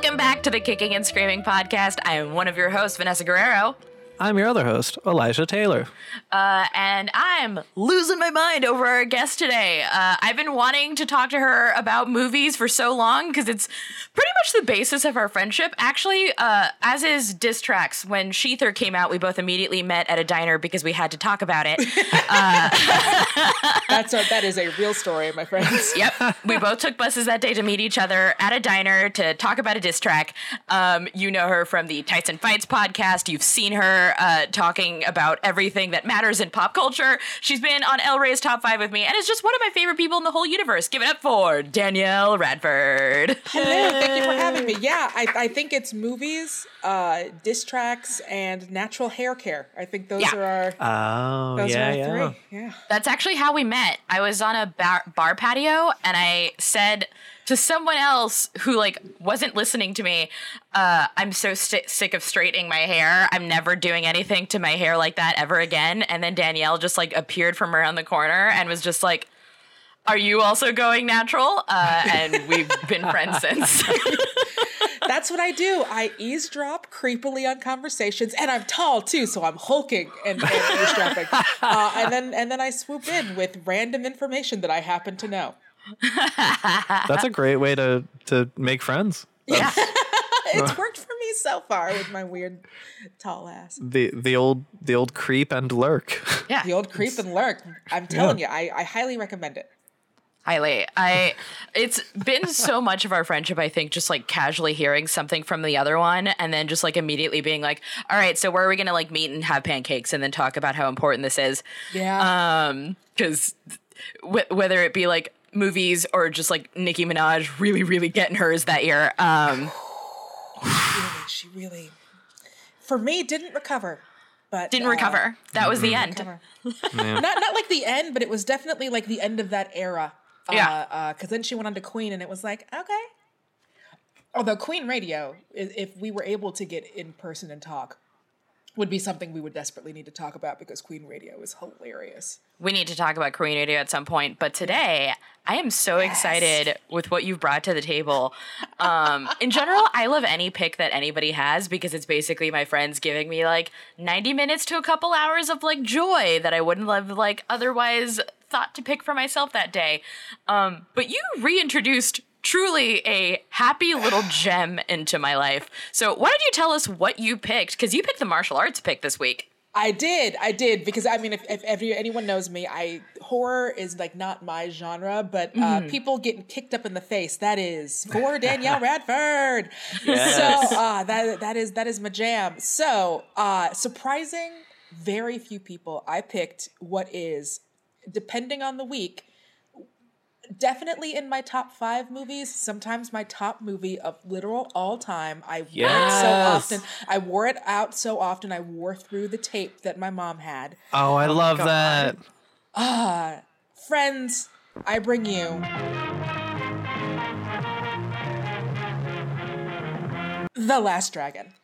Welcome back to the Kicking and Screaming podcast. I am one of your hosts, Vanessa Guerrero. I'm your other host, Elijah Taylor. Uh, and I'm losing my mind over our guest today. Uh, I've been wanting to talk to her about movies for so long because it's pretty much the basis of our friendship. Actually, uh, as is diss tracks, when Shether came out, we both immediately met at a diner because we had to talk about it. That's a, that is a real story, my friends. yep, we both took buses that day to meet each other at a diner to talk about a diss track. Um, you know her from the Tights and Fights podcast. You've seen her uh, talking about everything that matters in pop culture. She's been on El Rey's Top 5 with me and is just one of my favorite people in the whole universe. Give it up for Danielle Radford. Hello, thank you for having me. Yeah, I, I think it's movies, uh, diss tracks, and natural hair care. I think those Yeah. are our Oh, those yeah, are our yeah. three. Yeah. That's actually how we met. I was on a bar, bar patio and I said to someone else who like wasn't listening to me, uh, I'm so st- sick of straightening my hair. I'm never doing anything to my hair like that ever again. And then Danielle just like appeared from around the corner and was just like, "Are you also going natural?" Uh, and we've been friends since. That's what I do. I eavesdrop creepily on conversations, and I'm tall too, so I'm hulking and, and eavesdropping. Uh, and then and then I swoop in with random information that I happen to know. That's a great way to to make friends. yeah. It's worked for me so far with my weird tall ass. The the old the old creep and lurk. Yeah. The old creep and lurk. I'm telling you, I, I highly recommend it. highly i it's been so much of our friendship i think just like casually hearing something from the other one and then just like immediately being like all right so where are we gonna like meet and have pancakes and then talk about how important this is Yeah. um because w- whether it be like movies or just like nicki minaj really really getting hers that year um really, she really, for me, didn't recover. But didn't uh, recover that was the end recover. not not like the end, but it was definitely like the end of that era. Yeah. Because then she went on to Queen, and it was like okay. Although Queen Radio, if we were able to get in person and talk, would be something we would desperately need to talk about because Queen Radio is hilarious. we need to talk about Queen radio at some point. But today, I am so excited with what you've brought to the table. Um, in general, I love any pick that anybody has because it's basically my friends giving me like 90 minutes to a couple hours of like joy that I wouldn't have like otherwise thought to pick for myself that day. Um, but you reintroduced truly a happy little gem into my life. So why don't you tell us what you picked? Because you picked the martial arts pick this week. I did, I did, because I mean, if, if, if you- anyone knows me, I horror is like not my genre, but uh, people getting kicked up in the face that is for Danielle Radford. Yes. So uh, that that is that is my jam. So uh, surprising, very few people. I picked what is, depending on the week, definitely in my top five movies. Sometimes my top movie of literal all time. I wore it so often. I wore it out so often. I wore through the tape that my mom had. Oh, I love that. Ah, Friends, I bring you. The Last Dragon.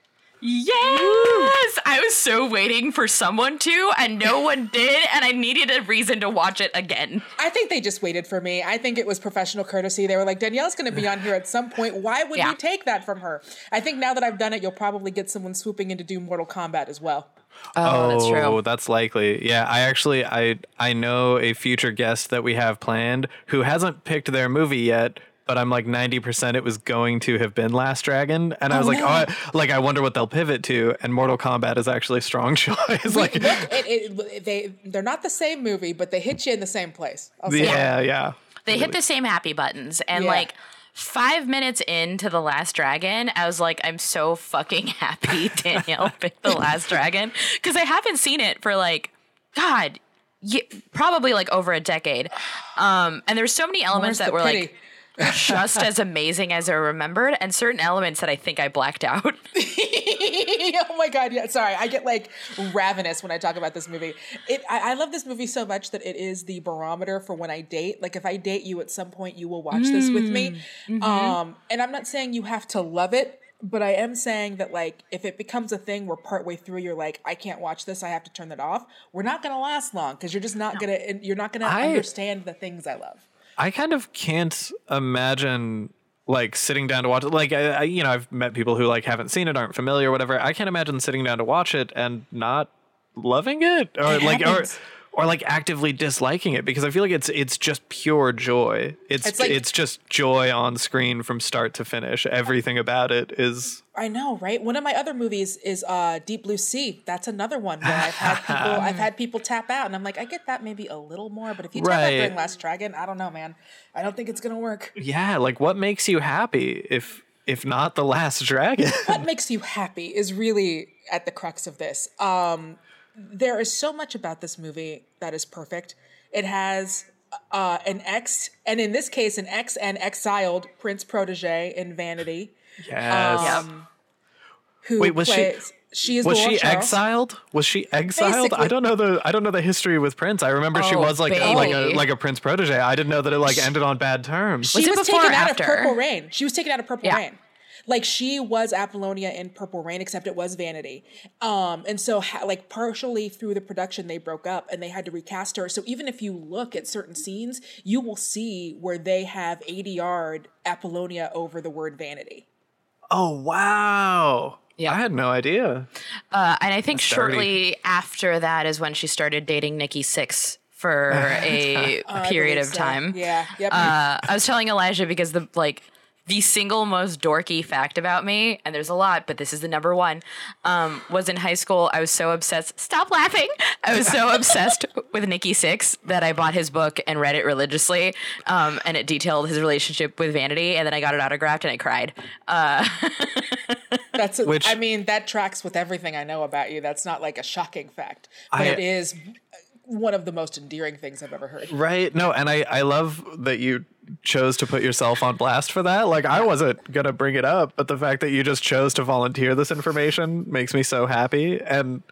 Yes! I was so waiting for someone to, and no one did, and I needed a reason to watch it again. I think they just waited for me. I think it was professional courtesy. They were like, Danielle's going to be on here at some point. Why would Yeah. you take that from her? I think now that I've done it, you'll probably get someone swooping in to do Mortal Kombat as well. Oh, that's oh, true. that's likely. Yeah, I actually I I know a future guest that we have planned who hasn't picked their movie yet, but I'm like 90% it was going to have been Last Dragon and I was like, no. "Oh, I, like I wonder what they'll pivot to." And Mortal Kombat is actually a strong choice. like Look, it, it, they they're not the same movie, but they hit you in the same place. I'll say that. yeah, yeah. They hit the same happy buttons, and Yeah. like five minutes into The Last Dragon, I was like, I'm so fucking happy Danielle picked The Last Dragon because I haven't seen it for like, God, ye- probably like over a decade. Um, and there's so many elements More's that were pity. like just as amazing as I remembered, and certain elements that I think I blacked out. oh my god, yeah. Sorry, I get like ravenous when I talk about this movie. It, I, I love this movie so much that it is the barometer for when I date. Like, if I date you at some point, you will watch this with me. Um, and I'm not saying you have to love it, but I am saying that like if it becomes a thing where partway through you're like, I can't watch this, I have to turn that off. We're not gonna last long because you're just not gonna you're not gonna I- understand the things I love. I kind of can't imagine like sitting down to watch it. Like I, I, you know, I've met people who like haven't seen it, aren't familiar, whatever. I can't imagine sitting down to watch it and not loving it, or It like, happens. or like actively disliking it because I feel like it's it's just pure joy. It's It's like- it's just joy on screen from start to finish. Everything about it is I know, right? One of my other movies is uh, Deep Blue Sea. That's another one where I've had people I've had people tap out, and I'm like, I get that maybe a little more, but if you tap out Right. during Last Dragon, I don't know, man. I don't think it's gonna work. yeah. Like what makes you happy if if not the Last Dragon? what makes you happy is really at the crux of this. Um, there is so much about this movie that is perfect. It has uh, an ex, and in this case, an ex and exiled prince protege in Vanity, yes. um, who Wait, was she- plays. She, is was she Charles. exiled? Was she exiled? I don't know the I don't know the history with Prince. I remember she Oh, was like a, like a like a Prince protege. I didn't know that it like ended on bad terms. She Was it was taken out after? of Purple Rain. She was taken out of Purple Yeah. Rain. Like she was Apollonia in Purple Rain, except it was Vanity. Um, and so ha- like partially through the production, they broke up and they had to recast her. So even if you look at certain scenes, you will see where they have ADR'd Apollonia over the word Vanity. Oh wow! Yeah. I had no idea. Uh, and I think That's dirty. shortly after that is when she started dating Nikki Sixx for a I period of so. time. Yeah. Yep. Uh, I was telling Elijah because the like the single most dorky fact about me, and there's a lot, but this is the number one, um, was in high school. I was so obsessed. Stop laughing. I was so obsessed with Nikki Sixx that I bought his book and read it religiously. Um, and it detailed his relationship with Vanity, and then I got it autographed and I cried. Uh, That's a, Which- I mean, that tracks with everything I know about you. That's not like a shocking fact, but I- it is one of the most endearing things I've ever heard. Right? No, and I I love that you chose to put yourself on blast for that. Like I wasn't gonna bring it up, but the fact that you just chose to volunteer this information makes me so happy. And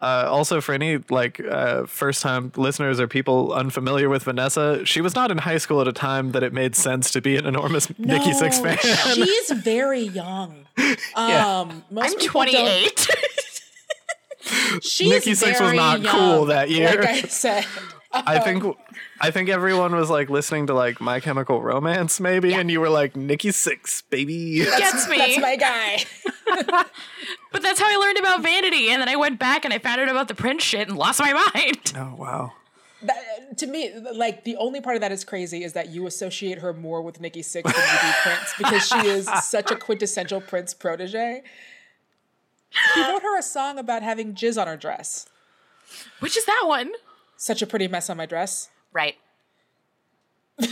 uh, also for any like uh, first time listeners or people unfamiliar with Vanessa, she was not in high school at a time that it made sense to be an enormous Nikki Sixx fan. She's very young. Um, most I'm 28. She's Nikki Sixx was not young, cool that year. Like I said, I think I think everyone was like listening to like My Chemical Romance maybe, and you were like Nikki Sixx, baby. Gets me. that's my guy. But that's how I learned about Vanity, and then I went back and I found out about the Prince shit and lost my mind. oh wow. That, to me, like the only part of that is crazy is that you associate her more with Nikki Sixx than you do Prince because she is such a quintessential Prince protege. He wrote her a song about having jizz on her dress. Which is that one? Such a pretty mess on my dress. Right.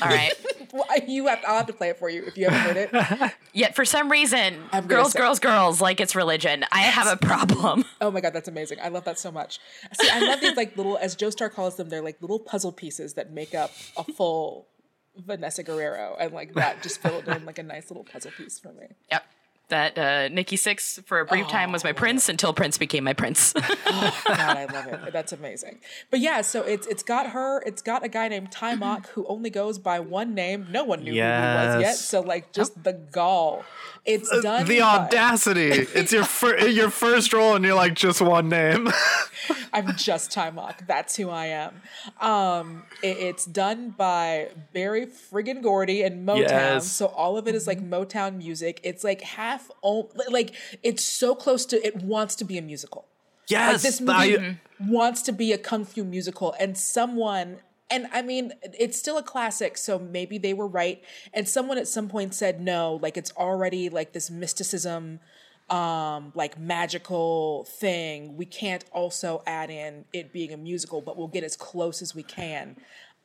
All right. Well, you have, I'll have to play it for you if you haven't heard it. Yet for some reason, girls, say- girls, girls, like it's religion. I have a problem. Oh my god, that's amazing! I love that so much. See, I love these like little, as Joe Star calls them, they're like little puzzle pieces that make up a full Vanessa Guerrero, and like that just filled in like a nice little puzzle piece for me. Yep. That uh, Nikki Sixx for a brief time was my prince until Prince became my prince. God, I love it. That's amazing. But yeah, so it's it's got her. It's got a guy named Taimak who only goes by one name. No one knew who he was yet. So like just the gall. It's done. The by- audacity! It's your fir- your first role, and you're like just one name. I'm just Taimak. That's who I am. Um, it- it's done by Berry friggin' Gordy and Motown. Yes. So all of it is like Motown music. It's like half, o- like it's so close to. It wants to be a musical. Like yes, this I- movie wants to be a kung fu musical, and someone. And I mean, it's still a classic, so maybe they were right. And someone at some point said no, like it's already like this mysticism um like magical thing we can't also add in it being a musical but we'll get as close as we can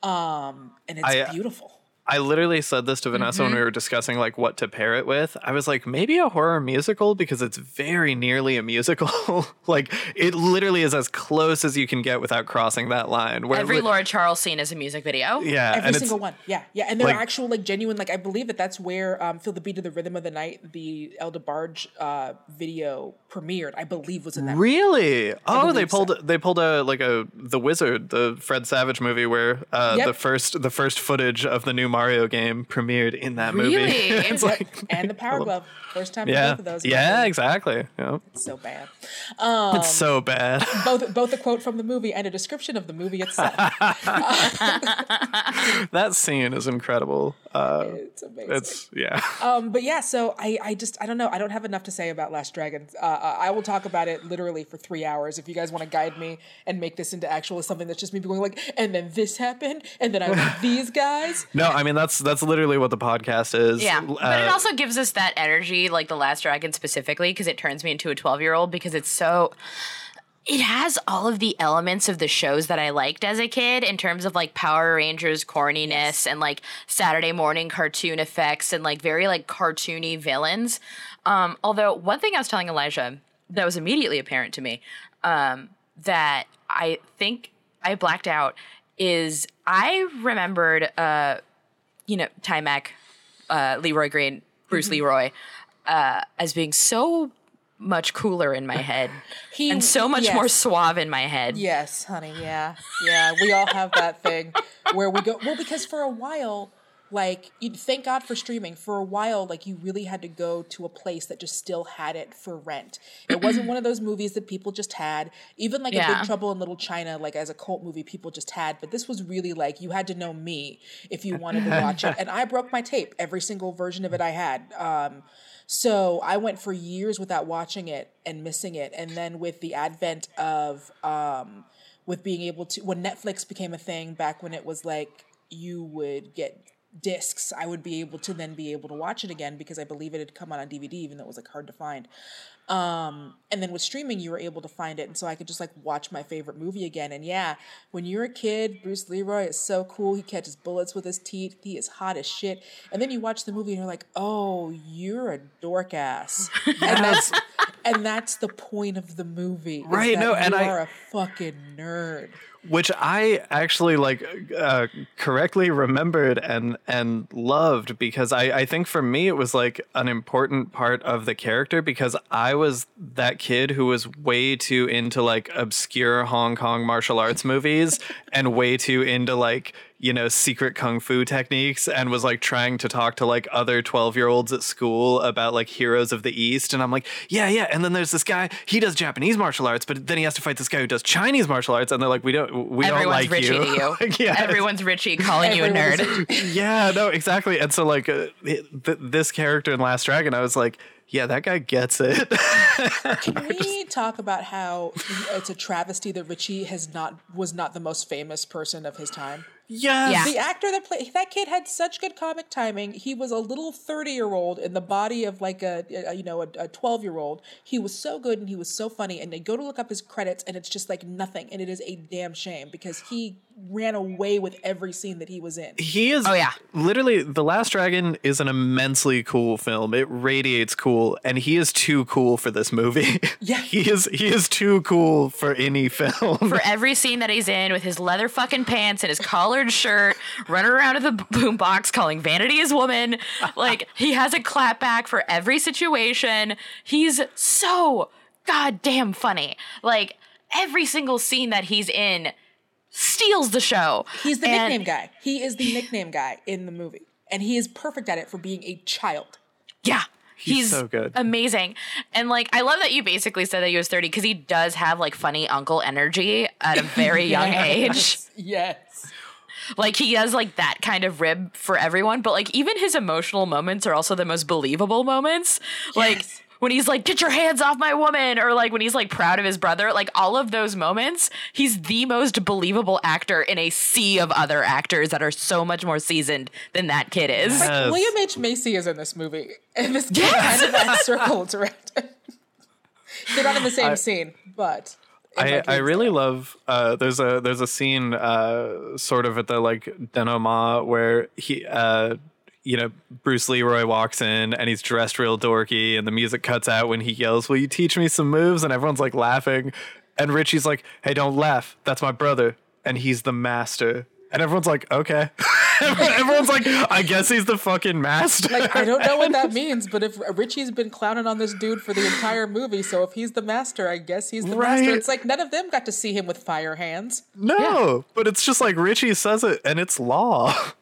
um and it's I, uh, beautiful I literally said this to Vanessa when we were discussing like what to pair it with. I was like, maybe a horror musical because it's very nearly a musical. like it literally is as close as you can get without crossing that line. Where Every li- Laura Charles scene is a music video. yeah, every single one yeah yeah and they're like- actual like genuine like i believe that that's where um feel the beat of the rhythm of the night the El DeBarge uh video premiered i believe was in that Really? Oh, they believe so. pulled they pulled a like a The Wizard, the Fred Savage movie where uh, Yep. the first the first footage of the new Mario game premiered in that movie. Really? it's Yep, like and the power glove first time for yeah, both of those yeah, exactly. Yeah. so bad it's so bad. both both a quote from the movie and a description of the movie itself that scene is incredible. It's amazing. It's yeah. Um, but yeah, so I, I just, I don't know. I don't have enough to say about Last Dragon. Uh, uh, I will talk about it literally for three hours if you guys want to guide me and make this into actual something that's just me going like, and then this happened, and then I met these guys. No, I mean that's that's literally what the podcast is. Yeah, but it Uh, also gives us that energy, like the Last Dragon specifically, because it turns me into a twelve-year-old because it's so. It has all of the elements of the shows that I liked as a kid in terms of like Power Rangers corniness and like Saturday morning cartoon effects and like very like cartoony villains. Um, although one thing I was telling Elijah that was immediately apparent to me um, that I think I blacked out is I remembered uh, you know, Taimak, uh, Leroy Green, Bruce Leroy, uh, as being so much cooler in my head He and so much yes. more suave in my head. Yes, honey. Yeah, yeah. We all have that thing where we go. Well, because for a while, like, you, thank God for streaming. For a while, like, you really had to go to a place that just still had it for rent. It wasn't one of those movies that people just had. Even like a Big Trouble in Little China, like as a cult movie, people just had. But this was really like you had to know me if you wanted to watch it. And I broke my tape. Every single version of it I had. Um, so I went for years without watching it and missing it. And then with the advent of um, with being able to when Netflix became a thing back when it was like you would get discs, I would be able to then be able to watch it again because I believe it had come out on DVD, even though it was like hard to find. Um, and then with streaming, you were able to find it, and so I could just like watch my favorite movie again. And yeah, when you're a kid, Bruce Leroy is so cool. He catches bullets with his teeth. He is hot as shit. And then you watch the movie, and you're like, oh, you're a dork ass. and that's and that's the point of the movie, Right, no, and you I- are a fucking nerd. Which I actually like uh, correctly remembered and and loved because I I think for me it was like an important part of the character because I was that kid who was way too into like obscure Hong Kong martial arts movies and way too into like you know secret kung fu techniques and was like trying to talk to like other 12 year olds at school about like heroes of the east. And i'm like yeah yeah. And then there's this guy he does japanese martial arts but then he has to fight this guy who does chinese martial arts. And they're like we don't we don't Everyone's like Richie you, to you. Like, yeah. Everyone's Richie calling you a nerd. yeah no exactly. And so like uh, th- this character in last dragon i was like yeah that guy gets it. Can we talk about how it's a travesty that Richie has not was not the most famous person of his time? Yes Yeah. The actor that played that kid had such good comic timing. He was a little thirty year old in the body of like a, a you know a twelve year old. He was so good and he was so funny. And they go to look up his credits and it's just like nothing. And it is a damn shame because he ran away with every scene that he was in. He is. Oh, yeah. Literally, The Last Dragon is an immensely cool film. It radiates cool, and he is too cool for this movie. Yeah. he is. He is too cool for any film. For every scene that he's in with his leather fucking pants and his collared shirt, running around with a boombox calling Vanity his woman. Like, he has a clapback for every situation. He's so goddamn funny. Like, every single scene that he's in steals the show. He's the And- nickname guy. He is the nickname guy in the movie. And he is perfect at it for being a child. Yeah. He's, so good. Amazing. And like I love that you basically said that he was 30 because he does have like funny uncle energy at a very young age. Yes. Like he has like that kind of rib for everyone, but like even his emotional moments are also the most believable moments. Like when he's like, "Get your hands off my woman," or like when he's like proud of his brother. Like all of those moments, he's the most believable actor in a sea of other actors that are so much more seasoned than that kid is. Yes. William H. Macy is in this movie, and this kid Yes! kind of has circles around him. They're not in the same scene, but in my I, I really love uh, there's a there's a scene uh, sort of at the like denouement where he uh, you know Bruce Leroy walks in and he's dressed real dorky and the music cuts out when he yells will you teach me some moves? And everyone's like laughing. And Richie's like hey don't laugh. That's my brother. And he's the master and everyone's like okay. Everyone's like I guess he's the fucking master. Like I don't know what that means, but if Richie's been clowning on this dude for the entire movie, so if he's the master, I guess he's the master. It's like none of them got to see him with fire hands. no but it's just like Richie says it and it's law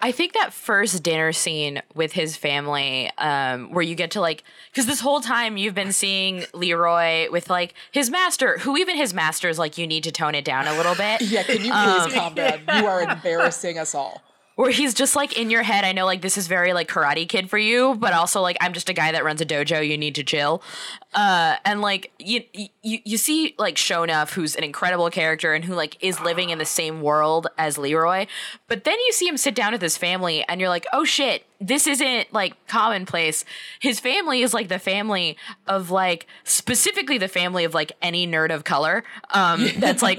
I think that first dinner scene with his family, um, where you get to like, because this whole time you've been seeing Leroy with like his master, who even his master is like, you need to tone it down a little bit. Yeah, can you Um, please calm down? You are embarrassing us all. Where he's just like in your head. I know like this is very like Karate Kid for you, but also like I'm just a guy that runs a dojo. You need to chill. Uh, and like you, you you see like Sho'nuff, who's an incredible character and who like is living in the same world as Leroy, but then you see him sit down with his family, and you're like, oh shit, this isn't like commonplace. His family is like the family of like specifically the family of like any nerd of color um, that's like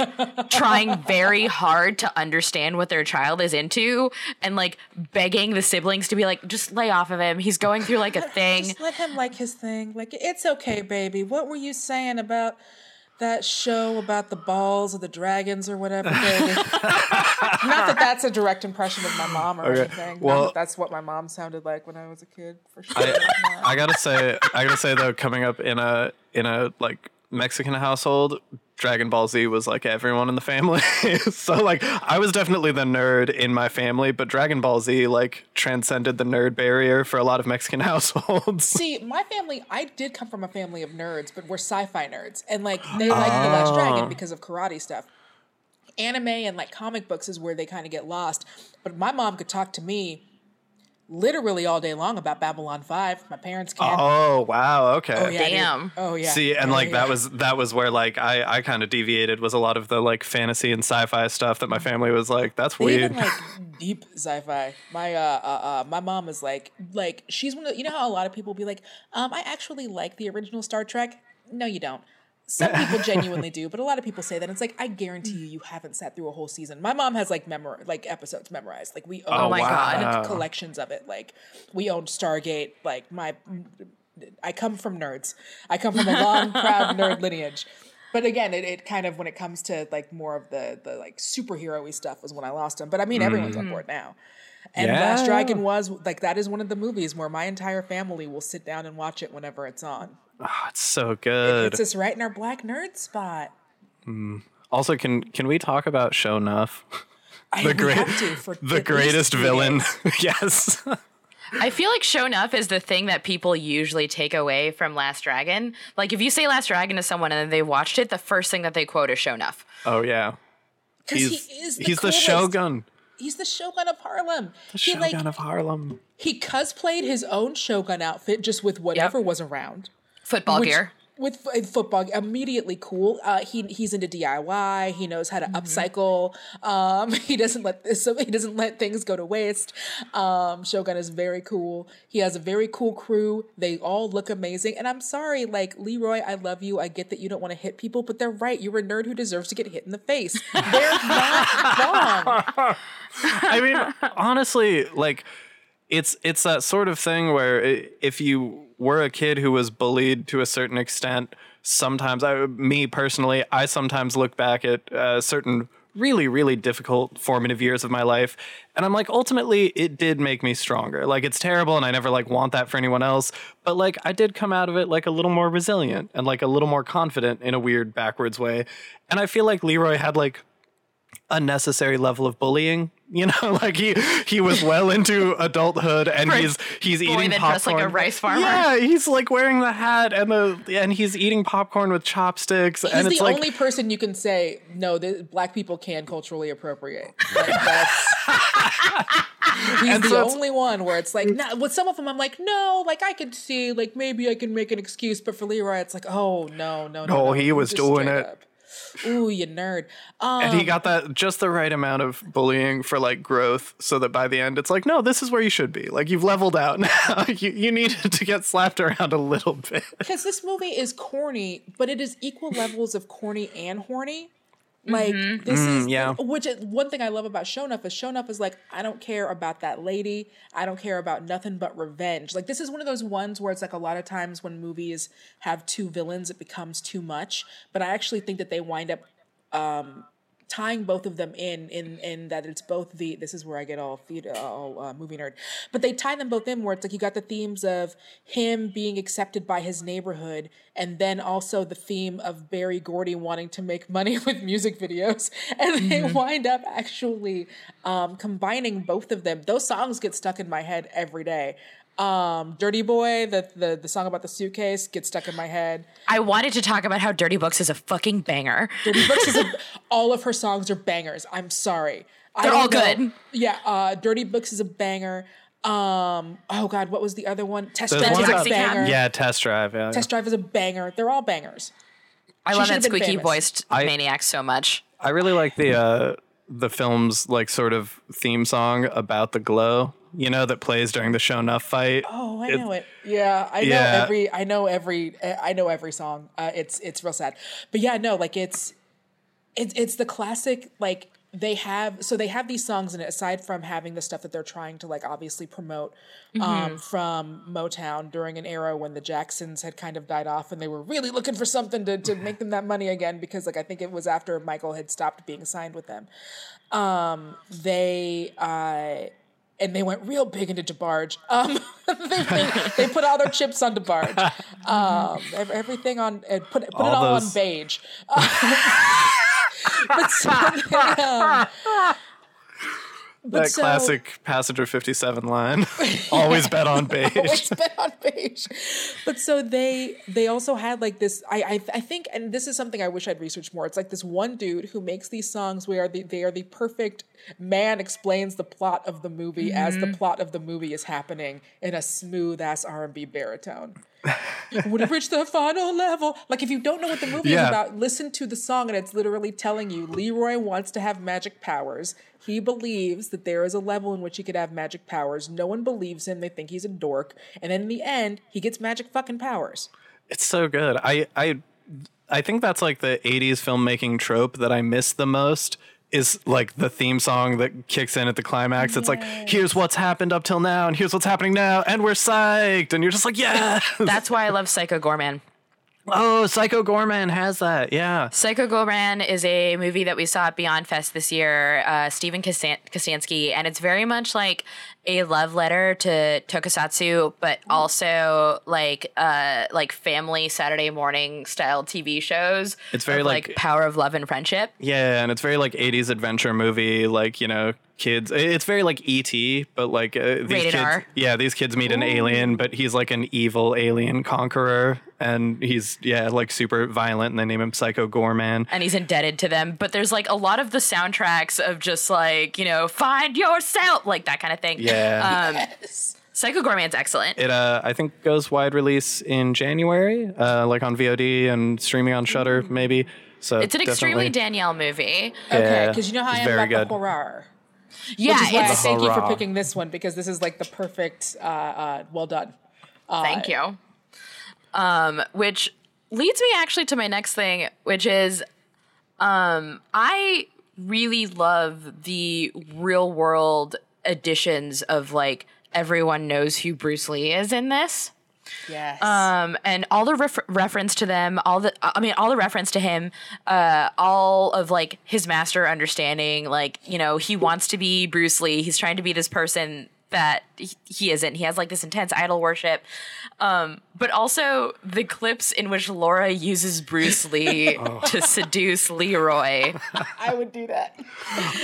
trying very hard to understand what their child is into and like begging the siblings to be like, just lay off of him. He's going through like a thing. Just let him like his thing. Like it's okay, baby. What were you saying about that show about the balls of the dragons or whatever, baby? Not that that's a direct impression of my mom or Okay, anything. well- that that's what my mom sounded like when I was a kid, for sure. I, I gotta say, I gotta say though, coming up in a in a like Mexican household, Dragon Ball Z was like everyone in the family. so like, I was definitely the nerd in my family, but Dragon Ball Z like transcended the nerd barrier for a lot of Mexican households. See, my family, I did come from a family of nerds, but we're sci-fi nerds, and like they like the Last Dragon ah. because of karate stuff. Anime and like comic books is where they kind of get lost. But my mom could talk to me literally all day long about Babylon Five. My parents can. Oh wow, okay. Oh, yeah, dude. Damn. Oh yeah. See, and Oh, like that was that was where like I I kind of deviated was a lot of the like fantasy and sci-fi stuff that my family was like that's weird. Even like deep sci-fi. My uh, uh uh my mom is like like she's one of you know how a lot of people be like, um, I actually like the original Star Trek. No, you don't. Some people genuinely do, but a lot of people say that. It's like I guarantee you, you haven't sat through a whole season. My mom has like memor like episodes memorized. Like we own Oh, my God. wow. collections of it. Like we own Stargate. Like my, I come from nerds. I come from a long, proud nerd lineage. But again, it, it kind of when it comes to like more of the the like superhero-y stuff was when I lost them. But I mean, everyone's on mm. board now. And Last Dragon was like that is one of the movies where my entire family will sit down and watch it whenever it's on. Oh, it's so good. It's just right in our black nerd spot. Hmm. also, can can we talk about Sho'nuff? I The great, have to the greatest villain. yes. I feel like Sho'nuff is the thing that people usually take away from Last Dragon. Like if you say Last Dragon to someone and then they watched it, the first thing that they quote is Sho'nuff. Oh yeah. 'Cause He's he is the he's the. Shogun. He's the Shogun of Harlem. The he Shogun like of Harlem. he cosplayed his own Shogun outfit just with whatever was around. Football Which- gear. with football immediately cool. Uh he he's into diy he knows how to upcycle. Um he doesn't let this so he doesn't let things go to waste. Um shogun is very cool. He has a very cool crew. They all look amazing. And i'm sorry like leroy i love you. I get that you don't want to hit people but they're right. You're a nerd who deserves to get hit in the face. They're not wrong. I mean, honestly, like it's it's that sort of thing where if you were a kid who was bullied to a certain extent, sometimes I, me personally, I sometimes look back at uh, certain really really difficult formative years of my life and i'm like ultimately it did make me stronger. Like it's terrible and i never like want that for anyone else but like i did come out of it like a little more resilient and like a little more confident in a weird backwards way and i feel like leroy had like a necessary level of bullying. You know, like he he was well into adulthood, and For he's he's boy eating popcorn. dressed like a rice farmer. Yeah, he's like wearing the hat and the and he's eating popcorn with chopsticks, He's and the like only person you can say no. The, black people can culturally appropriate. Like, that's, he's And the so only one where it's like, no, with some of them, I'm like, no, like I could see, like maybe I can make an excuse, but for Leroy, it's like, oh no, no, no, No, no, he you was doing it. up. Ooh, you nerd. Um, and he got that just the right amount of bullying for like growth, so that by the end it's like, no, this is where you should be. Like you've leveled out now. you you needed to get slapped around a little bit. because this movie is corny, but it is equal levels of corny and horny. Like this is Mm, yeah. which is one thing I love about Sho'nuff is Sho'nuff is like I don't care about that lady. I don't care about nothing but revenge. Like this is one of those ones where it's like a lot of times when movies have two villains, it becomes too much. But I actually think that they wind up um, tying both of them in in in that it's both the this is where I get all feed all uh, movie nerd, but they tie them both in where it's like you got the themes of him being accepted by his neighborhood, and then also the theme of Berry Gordy wanting to make money with music videos, and they wind up actually um, combining both of them. Those songs get stuck in my head every day. Um, Dirty Boy, the, the the song about the suitcase, gets stuck in my head. I wanted to talk about how Dirty Books is a fucking banger. Dirty Books is a, all of her songs are bangers. I'm sorry. They're all know. good. Yeah, uh, Dirty Books is a banger. Um, oh God, what was the other one? Test There's Drive one is a banger. Yeah, test drive. Yeah. Test Drive is a banger. They're all bangers. I She love that squeaky famous. voiced I- maniac so much. I really like the uh, the film's like sort of theme song about the glow. You know that plays during the Sho'nuff fight. Oh, I know it. Yeah, I know Yeah. every. I know every. I know every song. Uh, it's it's real sad, but yeah, no, like it's it's it's the classic like they have so they have these songs in it aside from having the stuff that they're trying to like obviously promote um, from Motown during an era when the Jacksons had kind of died off and they were really looking for something to, to make them that money again because like I think it was after Michael had stopped being signed with them. Um, they uh, and they went real big into DeBarge. Um, they, they, they put all their chips on DeBarge. Um, everything on and put put All it all on those- beige. but so they, um, but that so- classic passenger 57 line. Always bet on beige. always been on beige. But so they they also had like this. I, I I think, and this is something I wish I'd researched more. It's like this one dude who makes these songs where the, they are the perfect man explains the plot of the movie as Mm-hmm. the plot of the movie is happening in a smooth ass R and B baritone. Would have reached the final level. Like if you don't know what the movie is about, listen to the song and it's literally telling you Leroy wants to have magic powers. He believes that there is a level in which he could have magic powers. No one believes him. They think he's a dork. And then in the end, he gets magic fucking powers. It's so good. I I I think that's like the 80s filmmaking trope that I miss the most is like the theme song that kicks in at the climax. It's like here's what's happened up till now and here's what's happening now and we're psyched and you're just like yeah. That's why I love Psycho Goreman. oh, Psycho Goreman has that. Yeah. Psycho Goreman is a movie that we saw at Beyond Fest this year, uh, Steven Kostanski, and it's very much like a love letter to Tokusatsu, but also like uh, like family Saturday morning style TV shows. It's very of, like- Power of Love and Friendship. Yeah, and it's very like 80s adventure movie, like, you know, kids. It's very like E.T., but like uh, these Rated kids. R. Yeah, these kids meet an alien, but he's like an evil alien conqueror. And he's, yeah, like super violent, and they name him Psycho Goreman. and he's indebted to them. But there's like a lot of the soundtracks of just like, you know, find yourself, like that kind of thing. Yeah. Um, Psycho Goreman's excellent. It, uh, I think, goes wide release in January, uh, like on VOD and streaming on Shudder, maybe. So It's an extremely Danielle movie. Okay, Yeah, because you know how I am very about good. the horror. Yeah, Which is why I it's, thank you for picking this one because this is like the perfect, uh, uh, well done. thank you. Um, which leads me actually to my next thing, which is um, I really love the real world editions of like everyone knows who Bruce Lee is in this. Yes. um, and all the ref- reference to them, all the, I mean, all the reference to him, uh, all of like his master understanding, like you know, he wants to be Bruce Lee. He's trying to be this person that he- he isn't. He has like this intense idol worship, um, but also the clips in which Laura uses Bruce Lee to seduce Leroy. I would do that.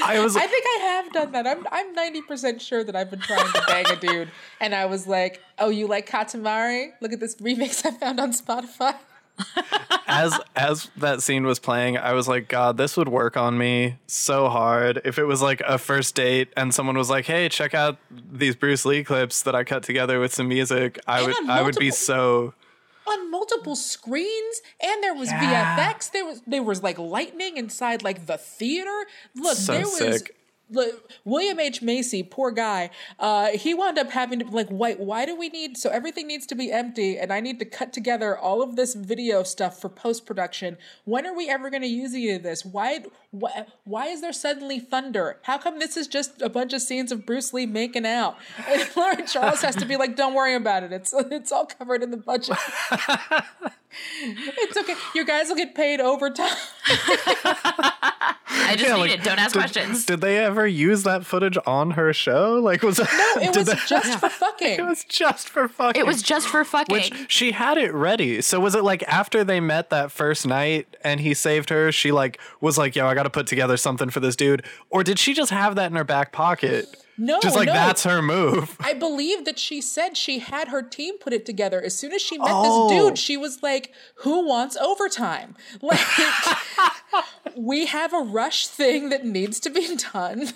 I was. I think I have done that. I'm I'm 90% sure that I've been trying to bang a dude and I was like, "Oh, you like Katamari? Look at this remix I found on Spotify." As as that scene was playing, I was like, God, this would work on me so hard. If it was like a first date and someone was like, Hey, check out these Bruce Lee clips that I cut together with some music, I And would on I would be so on multiple screens and there was Yeah. VFX there was there was like lightning inside like the theater look So there was sick. William H. Macy poor guy uh he wound up having to be like why why do we need so everything needs to be empty and I need to cut together all of this video stuff for post production when are we ever going to use any of this? Why why why is there suddenly thunder? How come this is just a bunch of scenes of Bruce Lee making out? And Lauren Charles has to be like don't worry about it. It's it's all covered in the budget it's okay. Your guys will get paid overtime. I just Yeah, need like, it. Don't ask did, questions. Did they ever use that footage on her show? Like was it No, it was they- just for fucking. it was just for fucking It was just for fucking. Which she had it ready. So was it like after they met that first night and he saved her, she like was like, "Yo, I got to put together something for this dude," or did she just have that in her back pocket? No, just like no. that's her move. I believe that she said she had her team put it together. As soon as she met Oh. this dude, she was like, "Who wants overtime? Like, we have a rush thing that needs to be done."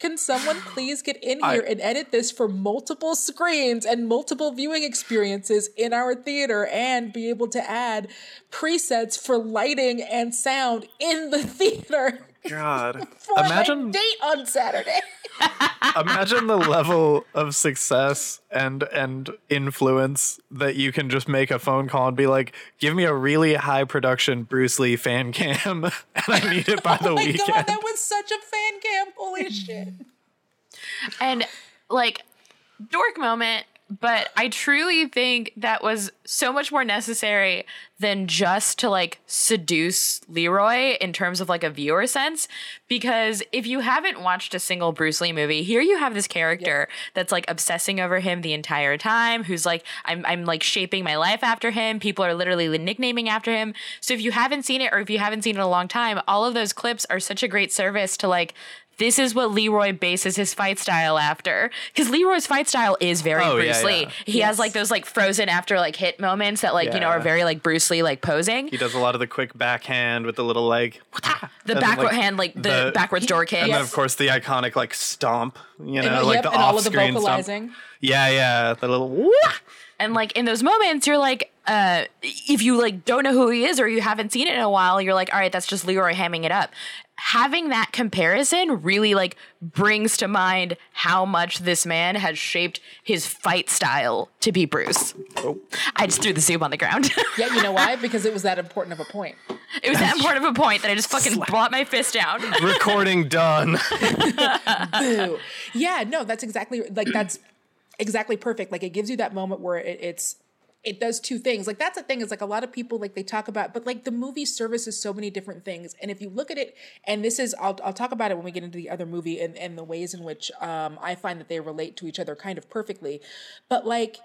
Can someone please get in I- here and edit this for multiple screens and multiple viewing experiences in our theater and be able to add presets for lighting and sound in the theater God, for my imagine date on Saturday? imagine the level of success and and influence that you can just make a phone call and be like, "Give me a really high production Bruce Lee fan cam, and I need it by oh the oh my weekend." god, that was such a fan cam. Holy shit. And like dork moment, but I truly think that was so much more necessary than just to like seduce Leroy in terms of like a viewer sense. Because if you haven't watched a single Bruce Lee movie, here you have this character that's like obsessing over him the entire time, who's like, I'm, I'm like shaping my life after him. People are literally nicknaming after him. So if you haven't seen it or if you haven't seen it in a long time, all of those clips are such a great service to like, this is what Leroy bases his fight style after. Because Leroy's fight style is very Oh, Bruce yeah, Lee. yeah. He has like those like frozen after like hit moments that like, you know, are very like Bruce Lee like posing. He does a lot of the quick backhand with the little like The and then, backward like, hand, like the, backwards door kick. and then of course the iconic like stomp, you know, And, like yep, the all of the off-screen stomp. Yeah, yeah, the little wah! And like in those moments, you're like, uh, if you like don't know who he is or you haven't seen it in a while, you're like, all right, that's just Leroy hamming it up. Having that comparison really like brings to mind how much this man has shaped his fight style to be Bruce. Oh. I just threw the soup on the ground. Yeah, you know why? Because it was that important of a point. it was that important of a point that I just fucking brought my fist down. recording done. Boo. yeah, no, that's exactly like that's exactly perfect. Like it gives you that moment where it, it's it does two things. Like that's the thing is like a lot of people like they talk about, but like the movie services so many different things. And if you look at it, and this is I'll I'll talk about it when we get into the other movie and and the ways in which um I find that they relate to each other kind of perfectly. But like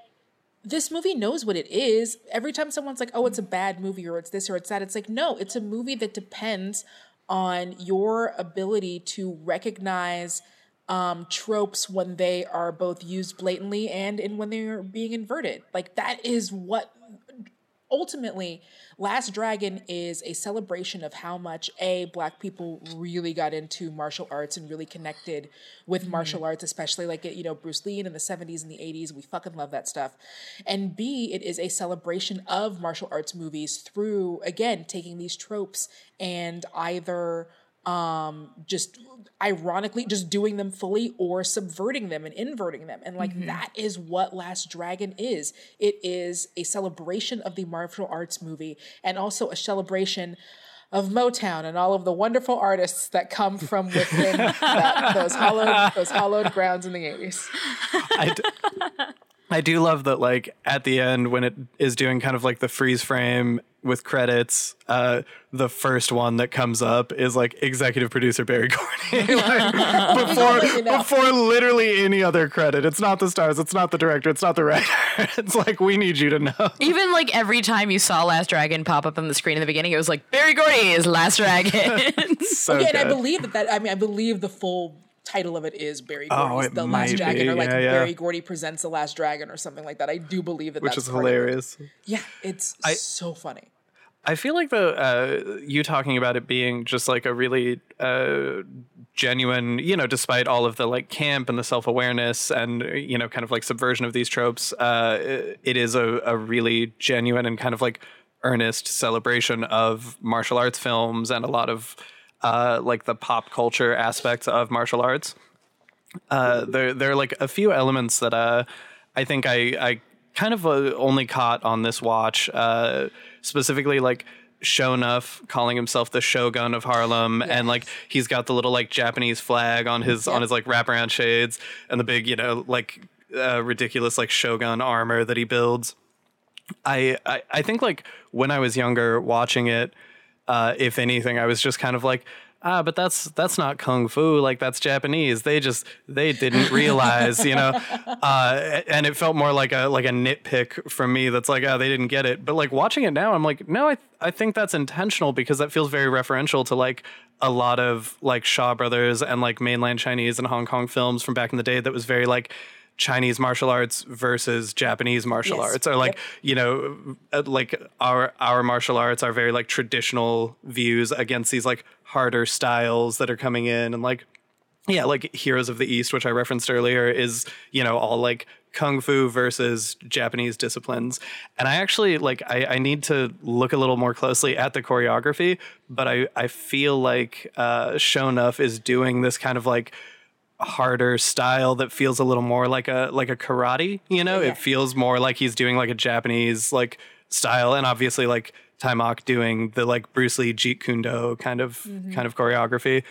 this movie knows what it is. Every time someone's like, "Oh, it's a bad movie," or "It's this," or "It's that," it's like, no, it's a movie that depends on your ability to recognize um, tropes when they are both used blatantly and in when they are being inverted. Like that is what ultimately last dragon is a celebration of how much a black people really got into martial arts and really connected with martial arts especially like you know bruce lee in the 70s and the 80s we fucking love that stuff. And b it is a celebration of martial arts movies through again taking these tropes and either um just ironically just doing them fully or subverting them and inverting them. And like that is what last dragon is. It is a celebration of the martial arts movie and also a celebration of Motown and all of the wonderful artists that come from within that, those hollowed those hollowed grounds in the 80s. I, d- I do love that like at the end when it is doing kind of like the freeze frame with credits uh the first one that comes up is like executive producer berry gordy like, before let you know. before literally any other credit it's not the stars it's not the director it's not the writer it's like we need you to know Even like every time you saw Last Dragon pop up on the screen in the beginning, it was like Berry Gordy is Last Dragon. so yeah, and I believe that, that I mean I believe the full title of it is Berry Oh, Gordy's it The might Last Dragon be, or like yeah, yeah. Berry Gordy presents The Last Dragon or something like that. I do believe that which that's is part of it. hilarious Yeah, it's so funny. I feel like the uh, you talking about it being just like a really uh, genuine, you know, despite all of the like camp and the self awareness and you know, kind of like subversion of these tropes, uh, it is a, a really genuine and kind of like earnest celebration of martial arts films and a lot of uh, like the pop culture aspects of martial arts. Uh, there, there are like a few elements that uh, I think I, I kind of uh, only caught on this watch, uh, specifically like Sho'nuff calling himself the Shogun of Harlem, and like he's got the little like Japanese flag on his on his like wraparound shades, and the big you know like uh, ridiculous like Shogun armor that he builds. I, I I think like when I was younger watching it, uh, if anything, I was just kind of like, ah, but that's that's not kung fu. Like that's Japanese. They just they didn't realize, you know. Uh, and it felt more like a like a nitpick from me. That's like, ah, they didn't get it. But like watching it now, I'm like, no, I I think that's intentional because that feels very referential to like a lot of like Shaw Brothers and like mainland Chinese and Hong Kong films from back in the day. That was very like. Chinese martial arts versus Japanese martial Yes. arts, or like Yep. you know, uh, like our our martial arts are very like traditional views against these like harder styles that are coming in, and like yeah, like Heroes of the East, which I referenced earlier, is you know all like kung fu versus Japanese disciplines. And I actually like I, I need to look a little more closely at the choreography, but I I feel like uh, Sho'nuff is doing this kind of like harder style that feels a little more like a like a karate. You know, Yeah. it feels more like he's doing like a Japanese like style, and obviously like Taimak doing the like Bruce Lee Jeet Kune Do kind of Mm-hmm. kind of choreography.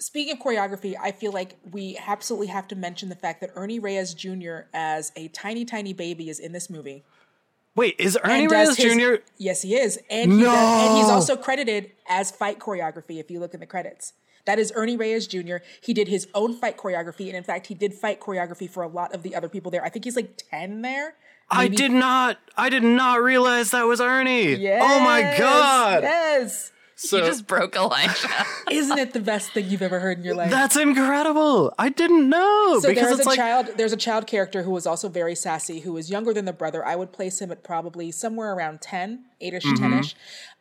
Speaking of choreography, I feel like we absolutely have to mention the fact that Ernie Reyes Jr. as a tiny, tiny baby is in this movie. Wait, is Ernie Reyes his- Jr. Yes, he is, and he does, and he's also credited as fight choreography. If you look in the credits, that is Ernie Reyes Jr. He did his own fight choreography, and in fact, he did fight choreography for a lot of the other people there. I think he's like ten there. I did not. I did not realize that was Ernie. Oh my god! Yes, So you just broke Elijah. isn't it the best thing you've ever heard in your life? that's incredible. I didn't know So because there's it's a like child. There's a child character who was also very sassy, who was younger than the brother. I would place him at probably somewhere around 10, 8ish, Mm-hmm. 10ish.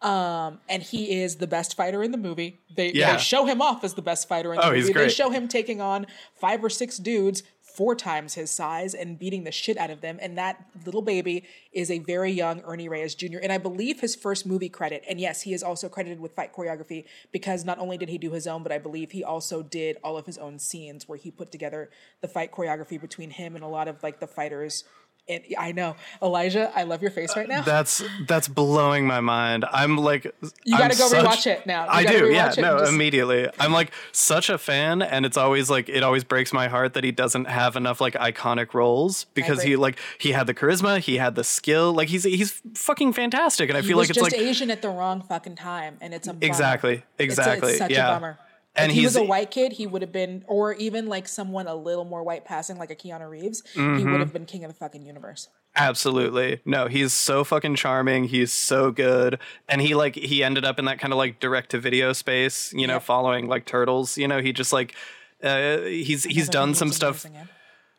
Um, and he is the best fighter in the movie. They, Yeah. they show him off as the best fighter in the Oh, movie. he's They show him taking on five or six dudes four times his size and beating the shit out of them. And that little baby is a very young Ernie Reyes Jr. And I believe his first movie credit. And yes, he is also credited with fight choreography because not only did he do his own, but I believe he also did all of his own scenes where he put together the fight choreography between him and a lot of like the fighters. And I know, Elijah, I love your face right now. Uh, that's that's blowing my mind. I'm like You I'm gotta go such- rewatch it now. You I do, yeah, no, just- immediately. I'm like such a fan, and it's always like it always breaks my heart that he doesn't have enough like iconic roles because he like he had the charisma, he had the skill, like he's he's fucking fantastic, and I he feel like it's just like Asian at the wrong fucking time, and it's a bummer. Exactly, It's a- exactly, It's, such yeah. a bummer. And if he was a white kid, he would have been, or even like someone a little more white passing, like a Keanu Reeves. He Mm-hmm. would have been king of the fucking universe. Absolutely. No, he's so fucking charming. He's so good. And he like he ended up in that kind of like direct to video space, you know, Yeah. following like Turtles, you know, he just like uh he's he's done some stuff.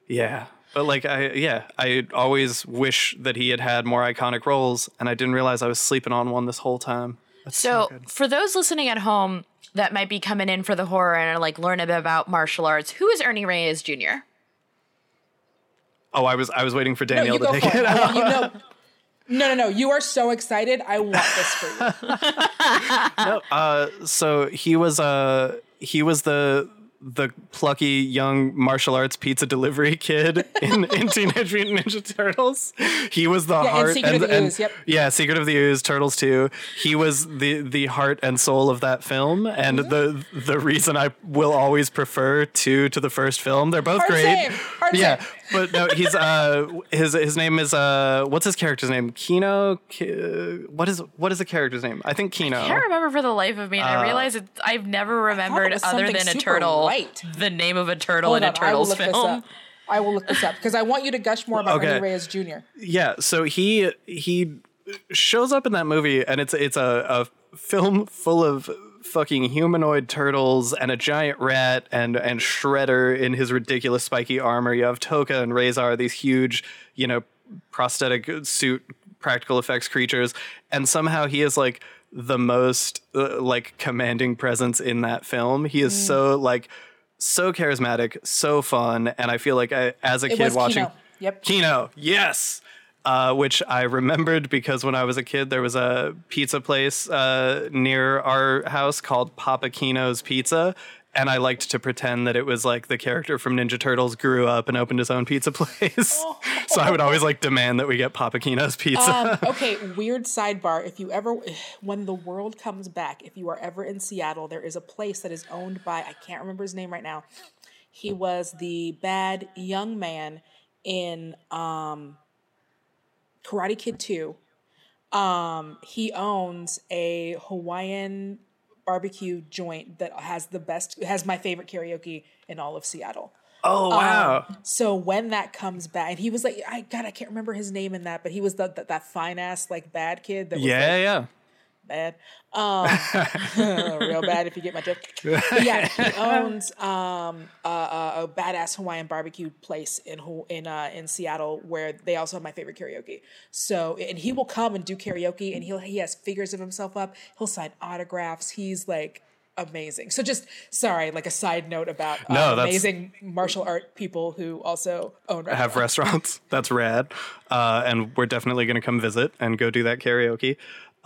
Yeah. But like I yeah, I always wish that he had had more iconic roles and I didn't realize I was sleeping on one this whole time. That's So, for those listening at home that might be coming in for the horror and are like learn a bit about martial arts, who is Ernie Reyes Jr.? Oh, I was I was waiting for No, Danielle you to take it. it. I want you know. No, no, no. You are so excited. I want this for you. no, uh, so he was uh he was the the plucky young martial arts pizza delivery kid in, in Teenage Mutant Ninja Turtles. He was the and heart Secret of the Ooze, yep. yeah, Secret of the Ooze, Turtles too. He was the the heart and soul of that film, and Mm-hmm. the the reason I will always prefer two to the first film. They're both Hard great. Hard yeah, same. but no, he's uh his his name is uh what's his character's name? Keno. Ki- what is what is the character's name? I think Keno. I can't remember for the life of me, and Uh, I realize it, I've never remembered was other than a turtle white. the name of a turtle Hold in a on, I will turtles look this film. up. I will look this up because I want you to gush more about Okay. Ernie Reyes Jr. yeah so he he shows up in that movie and it's it's a, a film full of fucking humanoid turtles and a giant rat and and shredder in his ridiculous spiky armor you have Tokka and Rahzar these huge you know prosthetic suit practical effects creatures and somehow he is like the most uh, like commanding presence in that film he Mm. is so like so charismatic so fun and i feel like I, as a It kid watching Keno. Yep. Keno, yes. Uh, which I remembered because when I was a kid, there was a pizza place uh, near our house called Papa Keno's Pizza. And I liked to pretend that it was like the character from Ninja Turtles grew up and opened his own pizza place. so I would always like demand that we get Papa Keno's pizza. Um, okay, weird sidebar. If you ever, when the world comes back, if you are ever in Seattle, there is a place that is owned by, I can't remember his name right now. He was the bad young man in um, Karate Kid 2. Um, he owns a Hawaiian barbecue joint that has the best, has my favorite karaoke in all of Seattle. oh, wow. So when that comes back, and he was like, I God, I can't remember his name in that, but he was the, the that fine ass like bad kid that was yeah, like, yeah. Bad, um, real bad if you get my joke. But yeah, he owns um a, a, a badass Hawaiian barbecue place in in uh, in Seattle where they also have my favorite karaoke. So and he will come and do karaoke, and he'll he has figures of himself up. He'll sign autographs. He's like amazing. So just sorry, like a side note about uh, No, amazing martial art people who also own have restaurants. restaurants. That's rad. Uh, and we're definitely going to come visit and go do that karaoke.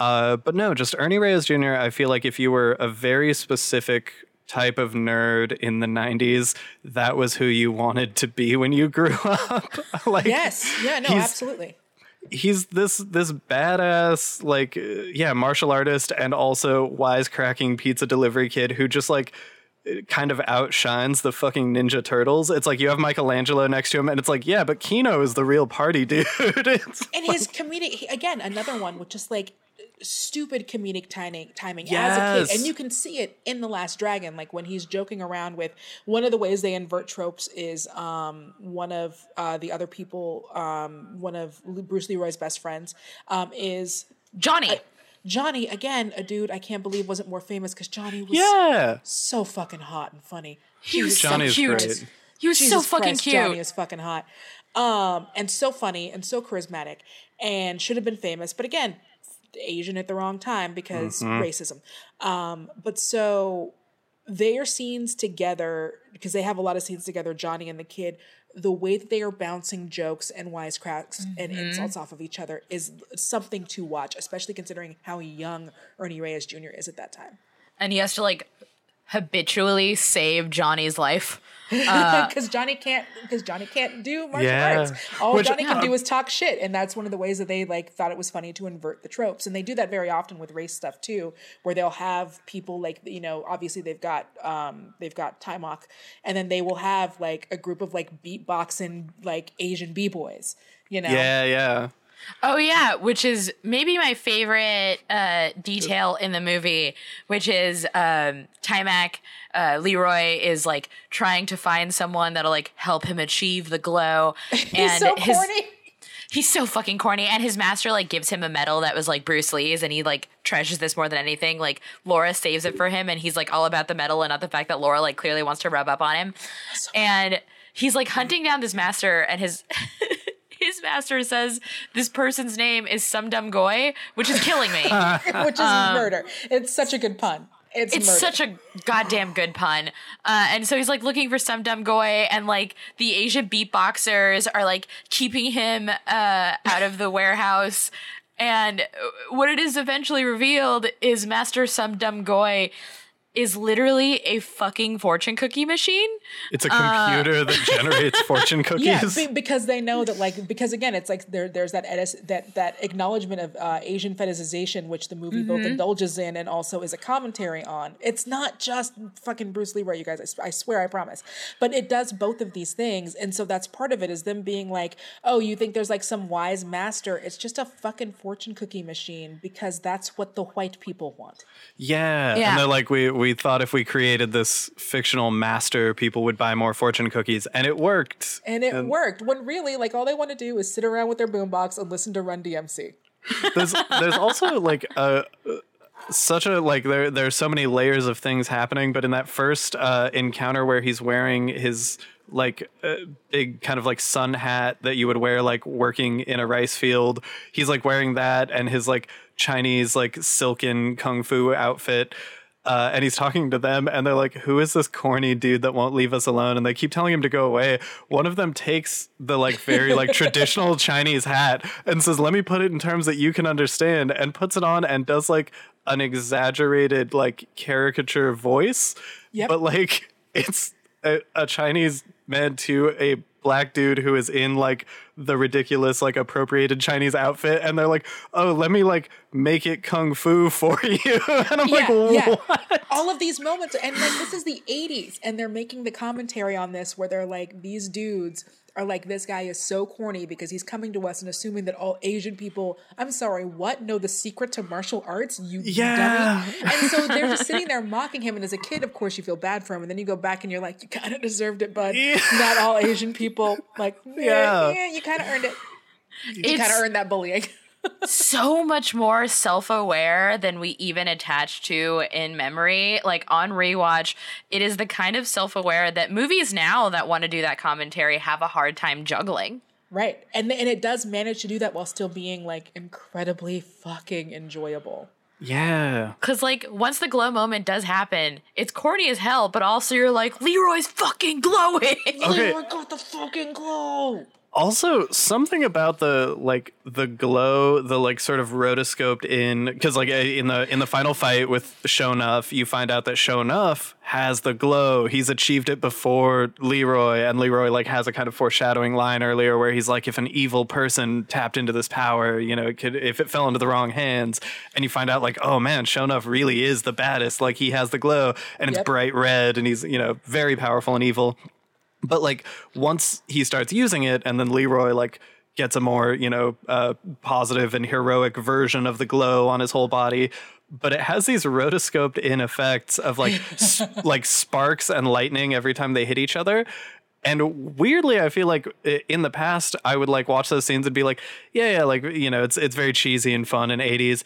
Uh, but no, just Ernie Reyes Jr., I feel like if you were a very specific type of nerd in the 90s, that was who you wanted to be when you grew up. like Yes, yeah, no, absolutely. he's this this badass like uh, yeah martial artist and also wisecracking pizza delivery kid who just like kind of outshines the fucking ninja turtles it's like you have michelangelo next to him and it's like yeah but keno is the real party dude And his comedic again, another one with just like stupid comedic timing timing as a kid. And you can see it in The Last Dragon, like when he's joking around with one of the ways they invert tropes is um one of uh the other people, um, one of Bruce Leroy's best friends, um, is Johnny. Johnny, again, a dude I can't believe wasn't more famous because Johnny was yeah so fucking hot and funny. he was Johnny's so cute. great. He was so fucking Christ, cute. Johnny is fucking hot. Um, and so funny and so charismatic and should have been famous. But again, Asian at the wrong time because racism. Um, but so their scenes together, because they have a lot of scenes together, Johnny and the kid, the way that they are bouncing jokes and wisecracks and insults off of each other is something to watch, especially considering how young Ernie Reyes Jr. is at that time. and he has to like habitually save Johnny's life. because Johnny can't because Johnny can't do martial Yeah. arts. All Which- Johnny can yeah. do is talk shit, and that's one of the ways that they like thought it was funny to invert the tropes. And they do that very often with race stuff too, where they'll have people like you know obviously they've got um they've got Taimak, and then they will have like a group of like beatboxing like Asian b boys. You know, yeah yeah Oh yeah, which is maybe my favorite uh, detail in the movie, which is um, Taimak uh, Leroy is like trying to find someone that'll like help him achieve the glow. he's and so his, corny. He's so fucking corny, and his master like gives him a medal that was like Bruce Lee's, and he like treasures this more than anything. Like Laura saves it for him, and he's like all about the medal and not the fact that Laura like clearly wants to rub up on him. And he's like hunting down this master, and his master says this person's name is Sum Dum Goy, which is killing me. which is murder. It's such a good pun. It's, Um, It's such a goddamn good pun. Uh, and so he's like looking for Sum Dum Goy, and like the Asian beatboxers are like keeping him uh, out of the warehouse. And what it is eventually revealed is Master Sum Dum Goy is literally a fucking fortune cookie machine. it's a computer that generates fortune cookies Yeah, be- because they know that, like, because again, it's like there, there's that edis- that that acknowledgement of uh, Asian fetishization, which the movie both indulges in and also is a commentary on. It's not just fucking Bruce Leroy, you guys. I swear, I promise. But it does both of these things, and so that's part of it is them being like, oh, you think there's like some wise master? It's just a fucking fortune cookie machine because that's what the white people want. Yeah. Yeah. And they're like, we, we thought if we created this fictional master, people would buy more fortune cookies. And it worked. And it worked when really, like, all they want to do is sit around with their boombox and listen to Run DMC. There's, there's also like a. Such a like there there's so many layers of things happening, but in that first uh, encounter where he's wearing his like uh, big kind of like sun hat that you would wear like working in a rice field, he's like wearing that and his like Chinese like silken kung fu outfit. Uh, and he's talking to them, and they're like, "Who is this corny dude that won't leave us alone?" And they keep telling him to go away. One of them takes the like very like traditional Chinese hat and says, "Let me put it in terms that you can understand," and puts it on and does like an exaggerated like caricature voice, Yep. but like it's a, a Chinese man to a black dude who is in like the ridiculous like appropriated Chinese outfit, and they're like, "Oh, let me like make it kung fu for you," and I'm like, "What?" All of these moments, and like this is the 80s, and they're making the commentary on this where they're like, these dudes are like, this guy is so corny because he's coming to us and assuming that all Asian people, I'm sorry, what? Know the secret to martial arts, you Yeah. dummy. And so they're just sitting there mocking him. And as a kid, of course, you feel bad for him. And then you go back and you're like, you kind of deserved it, bud. Yeah. Not all Asian people, like, Yeah. yeah, yeah you kind of earned it. You kind of earned that bullying. so much more self-aware than we even attach to in memory like on rewatch it is the kind of self-aware that movies now that want to do that commentary have a hard time juggling Right. And and it does manage to do that while still being like incredibly fucking enjoyable. Yeah. Cause like once the glow moment does happen, it's corny as hell, but also you're like, Leroy's fucking glowing. Okay. Leroy got the fucking glow. Also, something about the like the glow, the like sort of rotoscoped in because like uh, in the in the final fight with Sho'nuff, you find out that Sho'nuff has the glow. He's achieved it before Leroy, and Leroy like has a kind of foreshadowing line earlier where he's like, if an evil person tapped into this power, you know, it could if it fell into the wrong hands, and you find out like, oh man, Sho'nuff really is the baddest. Like he has the glow, and it's Yep. bright red, and he's you know very powerful and evil but like once he starts using it and then leroy like gets a more you know uh, positive and heroic version of the glow on his whole body but it has these rotoscoped in effects of like s- like sparks and lightning every time they hit each other. And weirdly i feel like in the past i would like watch those scenes and be like yeah yeah like you know it's it's very cheesy and fun in 80s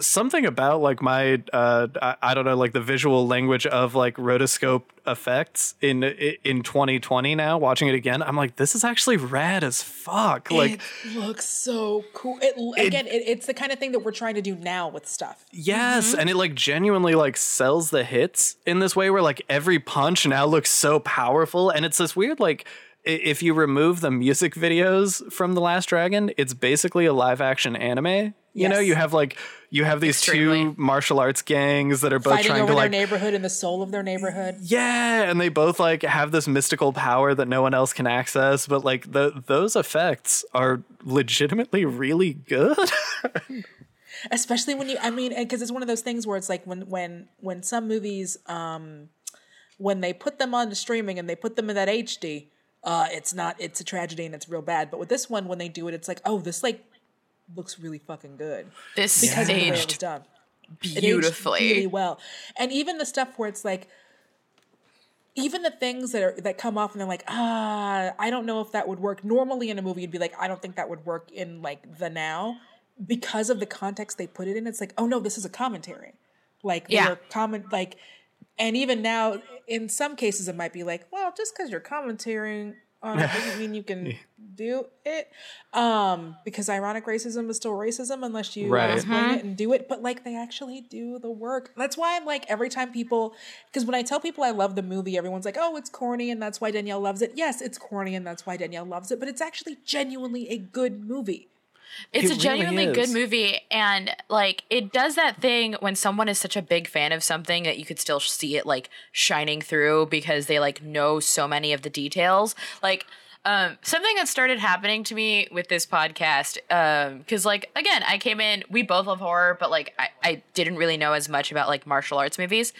something about like my uh I, I don't know like the visual language of like rotoscope effects in in 2020 now watching it again i'm like this is actually rad as fuck like it looks so cool. It, again, it, it's the kind of thing that we're trying to do now with stuff. yes and it like genuinely like sells the hits in this way where like every punch now looks so powerful and it's this weird like if you remove the music videos from the last dragon it's basically a live action anime you know you have like you have these Extremely. two martial arts gangs that are both Fighting trying over to their like neighborhood and the soul of their neighborhood. Yeah, and they both like have this mystical power that no one else can access, but like the those effects are legitimately really good. especially when you i mean because it's one of those things where it's like when when when some movies um when they put them on the streaming and they put them in that hd uh it's not it's a tragedy and it's real bad but with this one when they do it it's like oh this like looks really fucking good. This because the it was aged done. It aged beautifully. really well. And even the stuff where it's like even the things that are that come off and they're like ah i don't know if that would work. Normally in a movie you'd be like i don't think that would work in like the now. Because of the context they put it in it's like oh no this is a commentary. Like Yeah. comment like and even now in some cases it might be like well just because you're commentating on it doesn't mean you can do it um because ironic racism is still racism unless you Right. explain it and do it but like they actually do the work. That's why i'm like every time people because when i tell people i love the movie everyone's like oh it's corny and that's why danielle loves it. Yes it's corny and that's why danielle loves it but it's actually genuinely a good movie It's It a really genuinely good movie, and like it does that thing when someone is such a big fan of something that you could still see it like shining through because they like know so many of the details. Like um, something that started happening to me with this podcast, because like again, I came in, we both love horror, but like I, I didn't really know as much about like martial arts movies.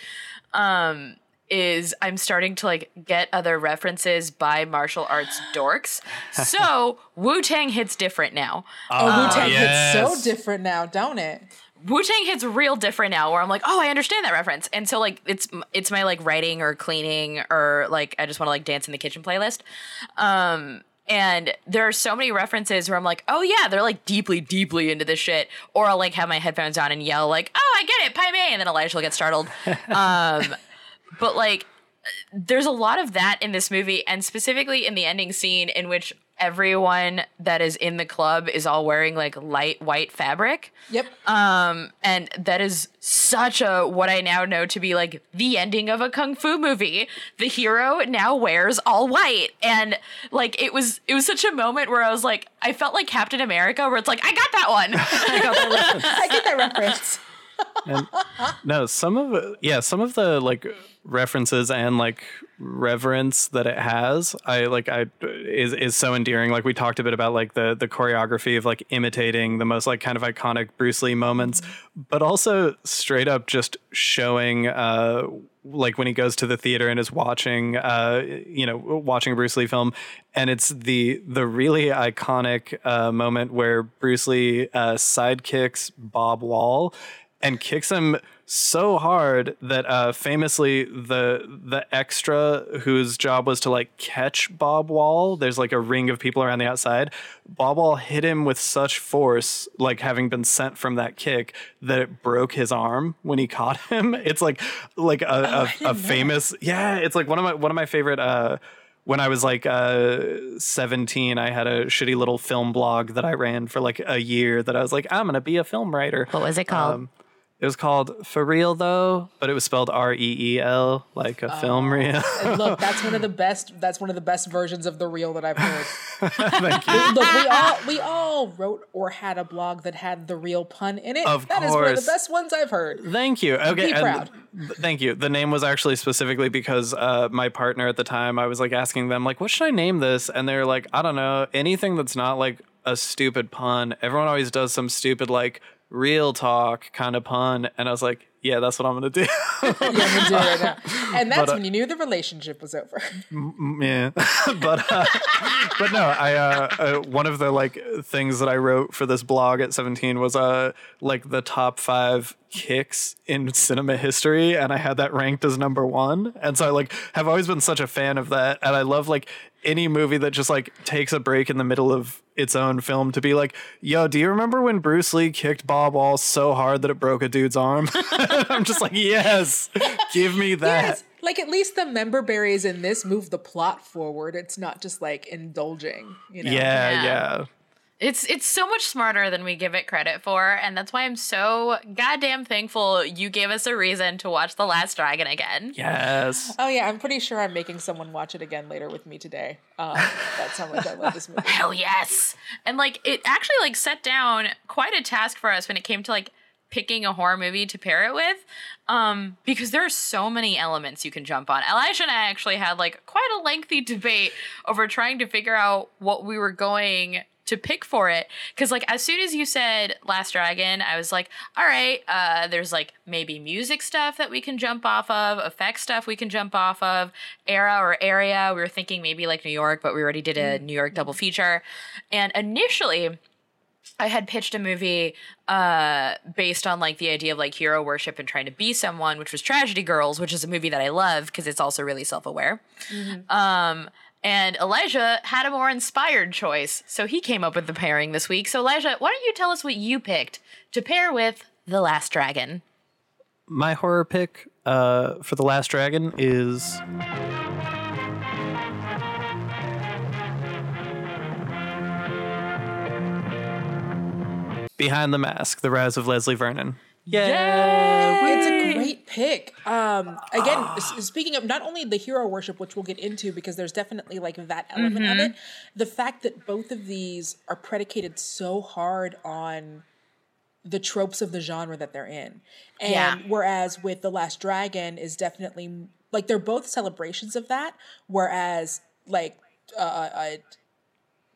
Um, is I'm starting to like get other references by martial arts dorks. So Wu Tang hits different now. oh wu-tang yes. hits so different now don't it Wu Tang hits real different now, where I'm like, oh, I understand that reference, and so like it's it's my like writing or cleaning or like I just want to like dance in the kitchen playlist. Um, and there are so many references where I'm like, oh yeah, they're like deeply, deeply into this shit, or I'll like have my headphones on and yell like, oh, I get it, Pai Mei, and then Elijah will get startled. Um, but like there's a lot of that in this movie and specifically in the ending scene in which everyone that is in the club is all wearing like light white fabric. Yep. Um and that is such a what i now know to be like the ending of a kung fu movie. The hero now wears all white. And like it was it was such a moment where i was like i felt like captain america where it's like i got that one. I got that reference. i get that reference no, some of yeah, some of the like references and like reverence that it has, I like I is is so endearing. Like we talked a bit about like the the choreography of like imitating the most like kind of iconic Bruce Lee moments, but also straight up just showing uh like when he goes to the theater and is watching uh you know watching a Bruce Lee film and it's the the really iconic uh moment where Bruce Lee uh sidekicks Bob Wall and kicks him so hard that uh, famously the the extra whose job was to like catch Bob Wall, there's like a ring of people around the outside. Bob Wall hit him with such force, like having been sent from that kick, that it broke his arm when he caught him. It's like like a, a, a famous yeah. It's like one of my one of my favorite. Uh, when I was like uh, 17, I had a shitty little film blog that I ran for like a year that I was like, I'm going to be a film writer. what was it called Um, It was called For Real Though, but it was spelled R E E L, like a film reel. And look, that's one of the best. That's one of the best versions of the reel that I've heard. Thank you. Look, we all we all wrote or had a blog that had the real pun in it. Of That is one of the best ones I've heard. Thank you. Okay, Be proud. th- thank you. The name was actually specifically because uh, my partner at the time, I was like asking them, like, what should I name this? And they're like, I don't know, anything that's not like a stupid pun. Everyone always does some stupid like real talk kind of pun, and I was like, yeah, that's what I'm gonna do. Yeah, do right. And that's But, uh, when you knew the relationship was over. yeah but uh, but no i uh, uh one of the like things that i wrote for this blog at 17 was uh like the top five kicks in cinema history and i had that ranked as number one and so i like have always been such a fan of that and i love like any movie that just like takes a break in the middle of its own film to be like yo do you remember when bruce lee kicked bob wall so hard that it broke a dude's arm i'm just like yes give me that Yes, like at least the member berries in this move the plot forward. It's not just like indulging, you know. yeah Yeah. yeah It's it's so much smarter than we give it credit for, and that's why I'm so goddamn thankful you gave us a reason to watch The Last Dragon again. yes Oh yeah, I'm pretty sure I'm making someone watch it again later with me today. Um, that's how much I love this movie. Hell yes. And like it actually like set down quite a task for us when it came to like picking a horror movie to pair it with. Um, because there are so many elements you can jump on. Elijah and I actually had like quite a lengthy debate over trying to figure out what we were going to pick for it. Because like as soon as you said last dragon i was like all right uh there's like maybe music stuff that we can jump off of effect stuff we can jump off of era or area. We were thinking maybe like new york but we already did a new york double feature. And initially I had pitched a movie uh, based on like the idea of like hero worship and trying to be someone, which was Tragedy Girls, which is a movie that I love because it's also really self aware. Um, and Elijah had a more inspired choice, so he came up with the pairing this week. So Elijah, why don't you tell us what you picked to pair with The Last Dragon? my horror pick uh, for the last dragon is behind the mask the rise of leslie vernon yeah It's a great pick. Um, again, s- speaking of not only the hero worship, which we'll get into because there's definitely like that element of it, the fact that both of these are predicated so hard on the tropes of the genre that they're in. And Yeah. whereas with The Last Dragon is definitely like they're both celebrations of that, whereas like uh, uh,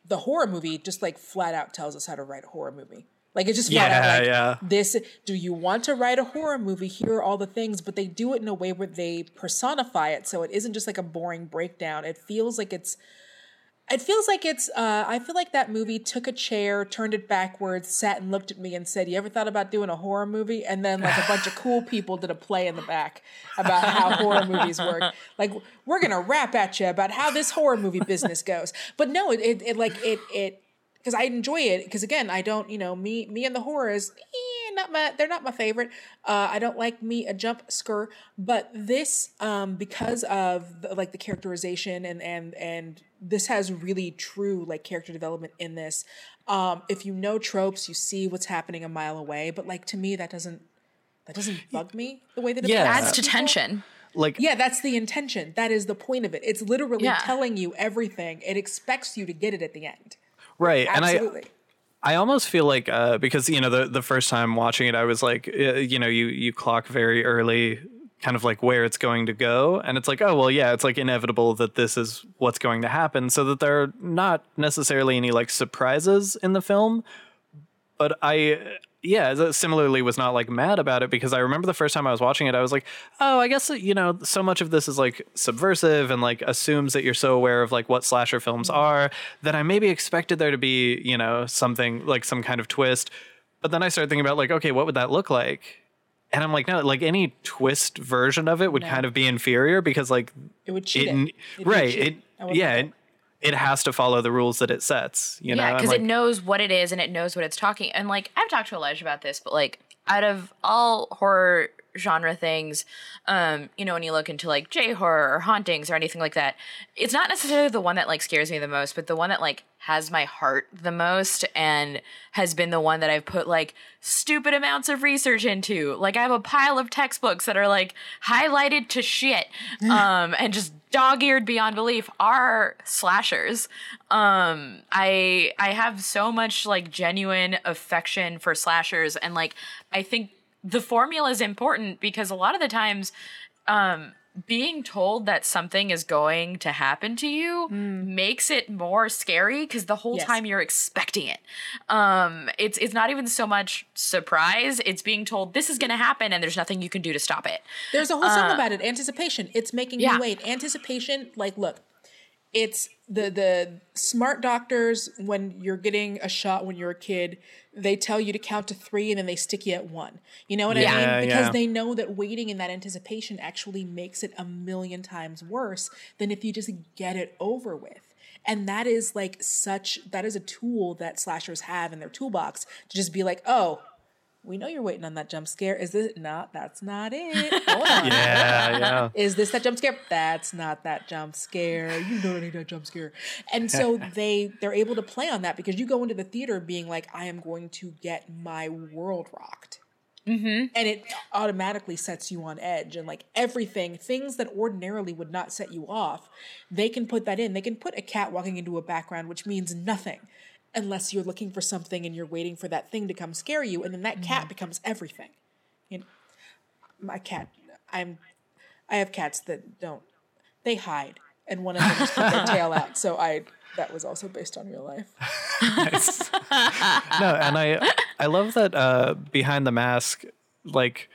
the horror movie just like flat out tells us how to write a horror movie. Like it's just Yeah, out like yeah. this do you want to write a horror movie? Here are all the things but they do it in a way where they personify it. So it isn't just like a boring breakdown. It feels like it's it feels like it's uh, i feel like that movie took a chair turned it backwards sat and looked at me and said you ever thought about doing a horror movie? And then like a bunch of cool people did a play in the back about how horror movies work. Like we're gonna rap at you about how this horror movie business goes. But no it, it, it like it it because I enjoy it. Because again, I don't, you know, me, me and the horrors, eh, not my, they're not my favorite. Uh, I don't like me a jump scare, but this, um, because of the, like the characterization and and and this has really true like character development in this. Um, if you know tropes, you see what's happening a mile away. But like to me, that doesn't that doesn't bug me the way that it Yeah. bugs Adds to tension. like Yeah, that's the intention. That is the point of it. It's literally Yeah. telling you everything. It expects you to get it at the end. Right and i I almost feel like uh, because you know the the first time watching it, I was like, uh, you know, you you clock very early, kind of like where it's going to go, and it's like, oh well, yeah, it's like inevitable that this is what's going to happen, so that there are not necessarily any like surprises in the film. But I, yeah, similarly was not like mad about it because I remember the first time I was watching it, I was like, oh, I guess you know, so much of this is like subversive and like assumes that you're so aware of like what slasher films mm-hmm. are that I maybe expected there to be, you know, something like some kind of twist. But then I started thinking about like, okay, what would that look like? And I'm like, no, like any twist version of it would kind of be inferior because like It would cheat it, it. n- It'd be right, cheat. it yeah, it, it has to follow the rules that it sets, you know. Yeah, I'm because like, it knows what it is and it knows what it's talking. And like I've talked to Elijah about this, but like out of all horror genre things, um, you know, when you look into like J horror or hauntings or anything like that, it's not necessarily the one that like scares me the most, but the one that like has my heart the most and has been the one that I've put like stupid amounts of research into. Like I have a pile of textbooks that are like highlighted to shit um and just dog-eared beyond belief are slashers. Um I I have so much like genuine affection for slashers and like I think the formula is important because a lot of the times um being told that something is going to happen to you makes it more scary because the whole Yes. time you're expecting it. Um, it's it's not even so much surprise; it's being told this is going to happen, and there's nothing you can do to stop it. There's a whole song about it. Anticipation. It's making Yeah. you wait. Anticipation. Like, look, it's the the smart doctors when you're getting a shot when you're a kid. They tell you to count to three and then they stick you at one. You know what Yeah, I mean? Because yeah. they know that waiting in that anticipation actually makes it a million times worse than if you just get it over with. And that is like such that is a tool that slashers have in their toolbox to just be like, oh, we know you're waiting on that jump scare. Is this not? That's not it. Hold on. Yeah, yeah. Is this that jump scare? That's not that jump scare. You know I need that jump scare. And so they they're able to play on that because you go into the theater being like, I am going to get my world rocked. Mm-hmm. And it automatically sets you on edge and like everything, things that ordinarily would not set you off, they can put that in. They can put a cat walking into a background, which means nothing unless you're looking for something and you're waiting for that thing to come scare you. And then that cat becomes everything. You know, my cat, I'm, I have cats that don't, they hide. And one of them just put their tail out. So I, that was also based on real life. no, and I I love that uh, behind the mask, like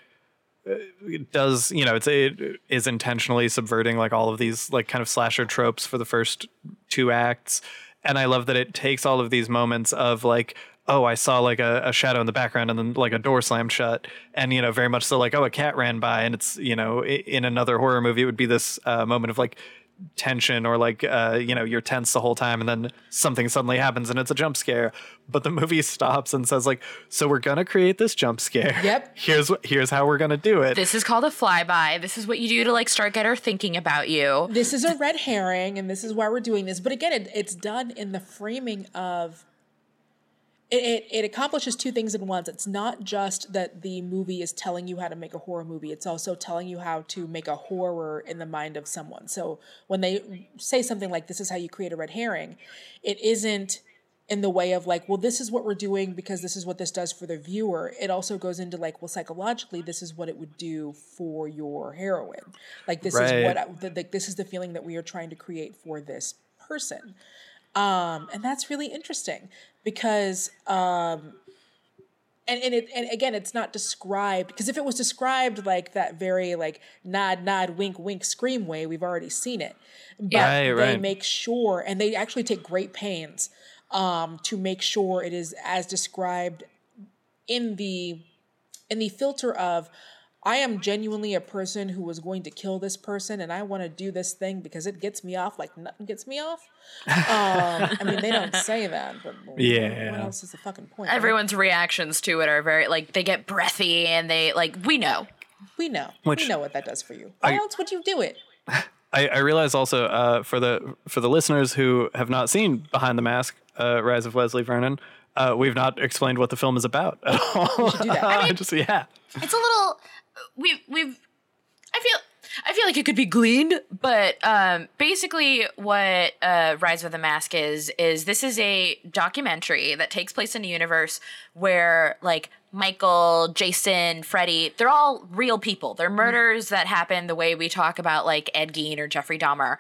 uh, it does you know it's it is intentionally subverting like all of these like kind of slasher tropes for the first two acts, and I love that it takes all of these moments of like. Oh, I saw like a, a shadow in the background and then like a door slammed shut. And, you know, very much so like, oh, a cat ran by. And it's, you know, in another horror movie, it would be this uh, moment of like tension or like uh you know you're tense the whole time and then something suddenly happens and it's a jump scare but the movie stops and says like so we're gonna create this jump scare Yep. here's what here's how we're gonna do it This is called a flyby. This is what you do to like start get her thinking about you. this is a red herring and this is why we're doing this but again it, it's done in the framing of it, it, accomplishes two things at once. It's not just that the movie is telling you how to make a horror movie it's also telling you how to make a horror in the mind of someone. So when they say something like this is how you create a red herring it isn't in the way of like well this is what we're doing because this is what this does for the viewer. It also goes into like well psychologically this is what it would do for your heroine. Like this is what I, the, the, this is the feeling that we are trying to create for this person. Um and that's really interesting because um and, and it and again it's not described because if it was described like that very like nod nod wink wink scream way we've already seen it but Right, they right. make sure and they actually take great pains um to make sure it is as described in the in the filter of I am genuinely a person who was going to kill this person and I want to do this thing because it gets me off like nothing gets me off. Um, I mean, they don't say that, but Yeah. what else is the fucking point? right? Everyone's reactions to it are very like they get breathy and they like we know. we know. Which- we know what that does for you. Why I- else would you do it? I, I realize also uh, for the for the listeners who have not seen Behind the Mask, uh, Rise of Leslie Vernon, uh, we've not explained what the film is about at all. do that. I mean- Just yeah, It's a little we've we've I feel I feel like it could be gleaned, but um, basically, what uh, Rise of the Mask is is this is a documentary that takes place in a universe where like Michael, Jason, Freddy, they're all real people. They're murders that happen the way we talk about like Ed Gein or Jeffrey Dahmer,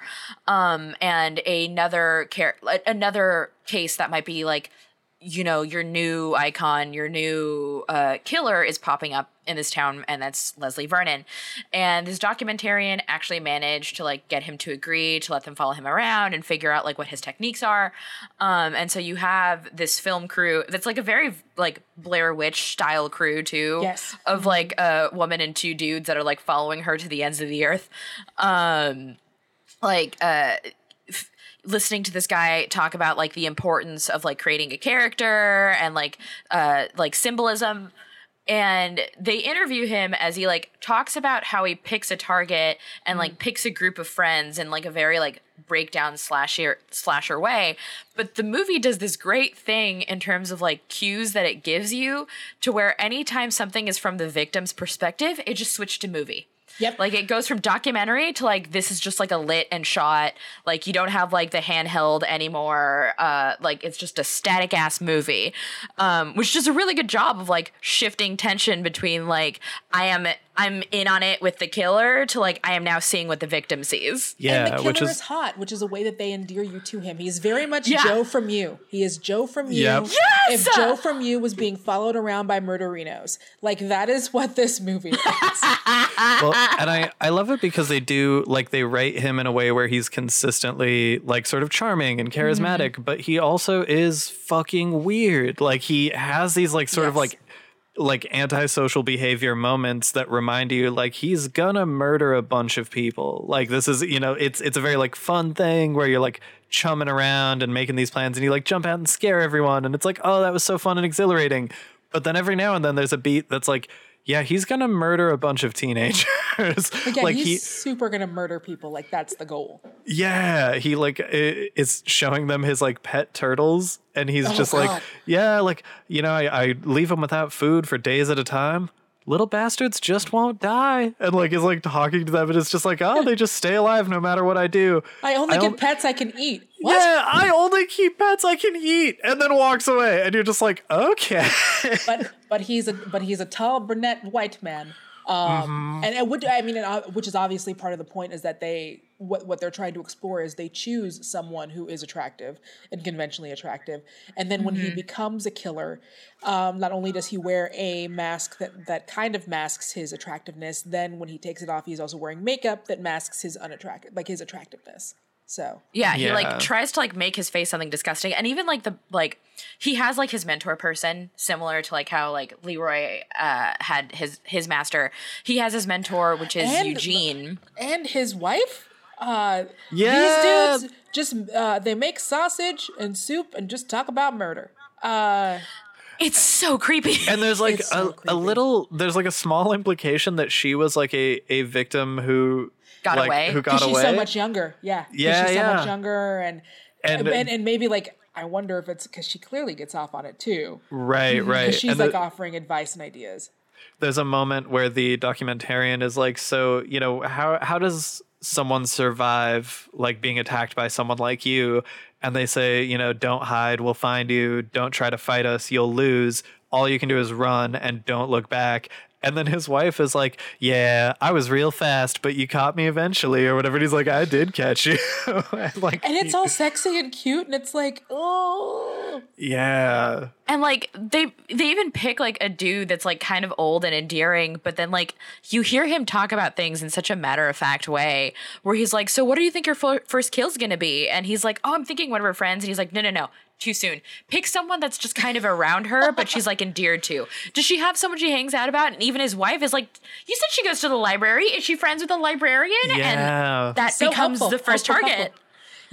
um, and another care another case that might be like you know your new icon your new uh, killer is popping up in this town and that's leslie vernon. And this documentarian actually managed to like get him to agree to let them follow him around and figure out like what his techniques are. Um, and so you have this film crew that's like a very like blair witch style crew too Yes. of like a woman and two dudes that are like following her to the ends of the earth. Um like uh listening to this guy talk about like the importance of like creating a character and like uh like symbolism. And they interview him as he like talks about how he picks a target and like picks a group of friends in like a very like breakdown slasher slasher way. But the movie does this great thing in terms of like cues that it gives you to where anytime something is from the victim's perspective it just switched to movie Yep. like it goes from documentary to like this is just like a lit and shot. Like you don't have like the handheld anymore. Uh like it's just a static ass movie. Um which does a really good job of like shifting tension between like I am I'm in on it with the killer to like I am now seeing what the victim sees. and the killer which is, is hot, which is a way that they endear you to him. He's very much Yeah. Joe from you. He is Joe from you. Yep. Yes! If Joe from you was being followed around by murderinos, like that is what this movie is. well, and I I love it because they do like they write him in a way where he's consistently like sort of charming and charismatic, mm-hmm. but he also is fucking weird. Like he has these like sort of like like antisocial behavior moments that remind you like he's gonna murder a bunch of people. Like this is you know it's it's a very like fun thing where you're like chumming around and making these plans and you like jump out and scare everyone and it's like oh that was so fun and exhilarating. But then every now and then there's a beat that's like yeah he's gonna murder a bunch of teenagers. Again, like he's he super gonna murder people. Like that's the goal. Yeah he like is showing them his like pet turtles and he's Oh, just like yeah like you know I, I leave them without food for days at a time. Little bastards just won't die. And like is like talking to them and it's just like oh they just stay alive no matter what i do. I only I get on- pets I can eat. What? yeah i only keep pets i can eat and then walks away and you're just like okay. But but he's a but he's a tall brunette white man. Um, and it would I mean, it, uh, which is obviously part of the point is that they what what they're trying to explore is they choose someone who is attractive and conventionally attractive, and then when he becomes a killer, um, not only does he wear a mask that that kind of masks his attractiveness, then when he takes it off, he's also wearing makeup that masks his unattractive like his attractiveness. So Yeah, he Yeah. like tries to like make his face something disgusting, and even like the like he has like his mentor person, similar to like how like Leroy uh, had his his master. He has his mentor, which is And- Eugene. and his wife. Uh, Yeah. these dudes just uh, they make sausage and soup and just talk about murder. Uh, It's so creepy. and there's like It's so a, a little there's like a small implication that she was like a a victim who Got like, away? who got because she's away so much younger. Yeah, 'Cause Yeah, she's so yeah. much younger, and And- and and, maybe like I wonder if it's because she clearly gets off on it too. right right she's and like the- offering advice and ideas. there's a moment where the documentarian is like so you know how how does someone survive like being attacked by someone like you and they say you know don't hide we'll find you. Don't try to fight us. You'll lose. All you can do is run and don't look back and then his wife is like yeah i was real fast but you caught me eventually or whatever. And he's like i did catch you. And like And it's all sexy and cute, and it's like, oh, yeah. And like they they even pick like a dude that's like kind of old and endearing but then like you hear him talk about things in such a matter-of-fact way where he's like so what do you think your fir- first kill's gonna be? And he's like oh i'm thinking one of her friends. And he's like no no no too soon pick someone that's just kind of around her but she's like endeared to does she have someone she hangs out about and even his wife is like you said she goes to the library is she friends with a librarian Yeah. and that So becomes helpful, the oh, first helpful, target helpful.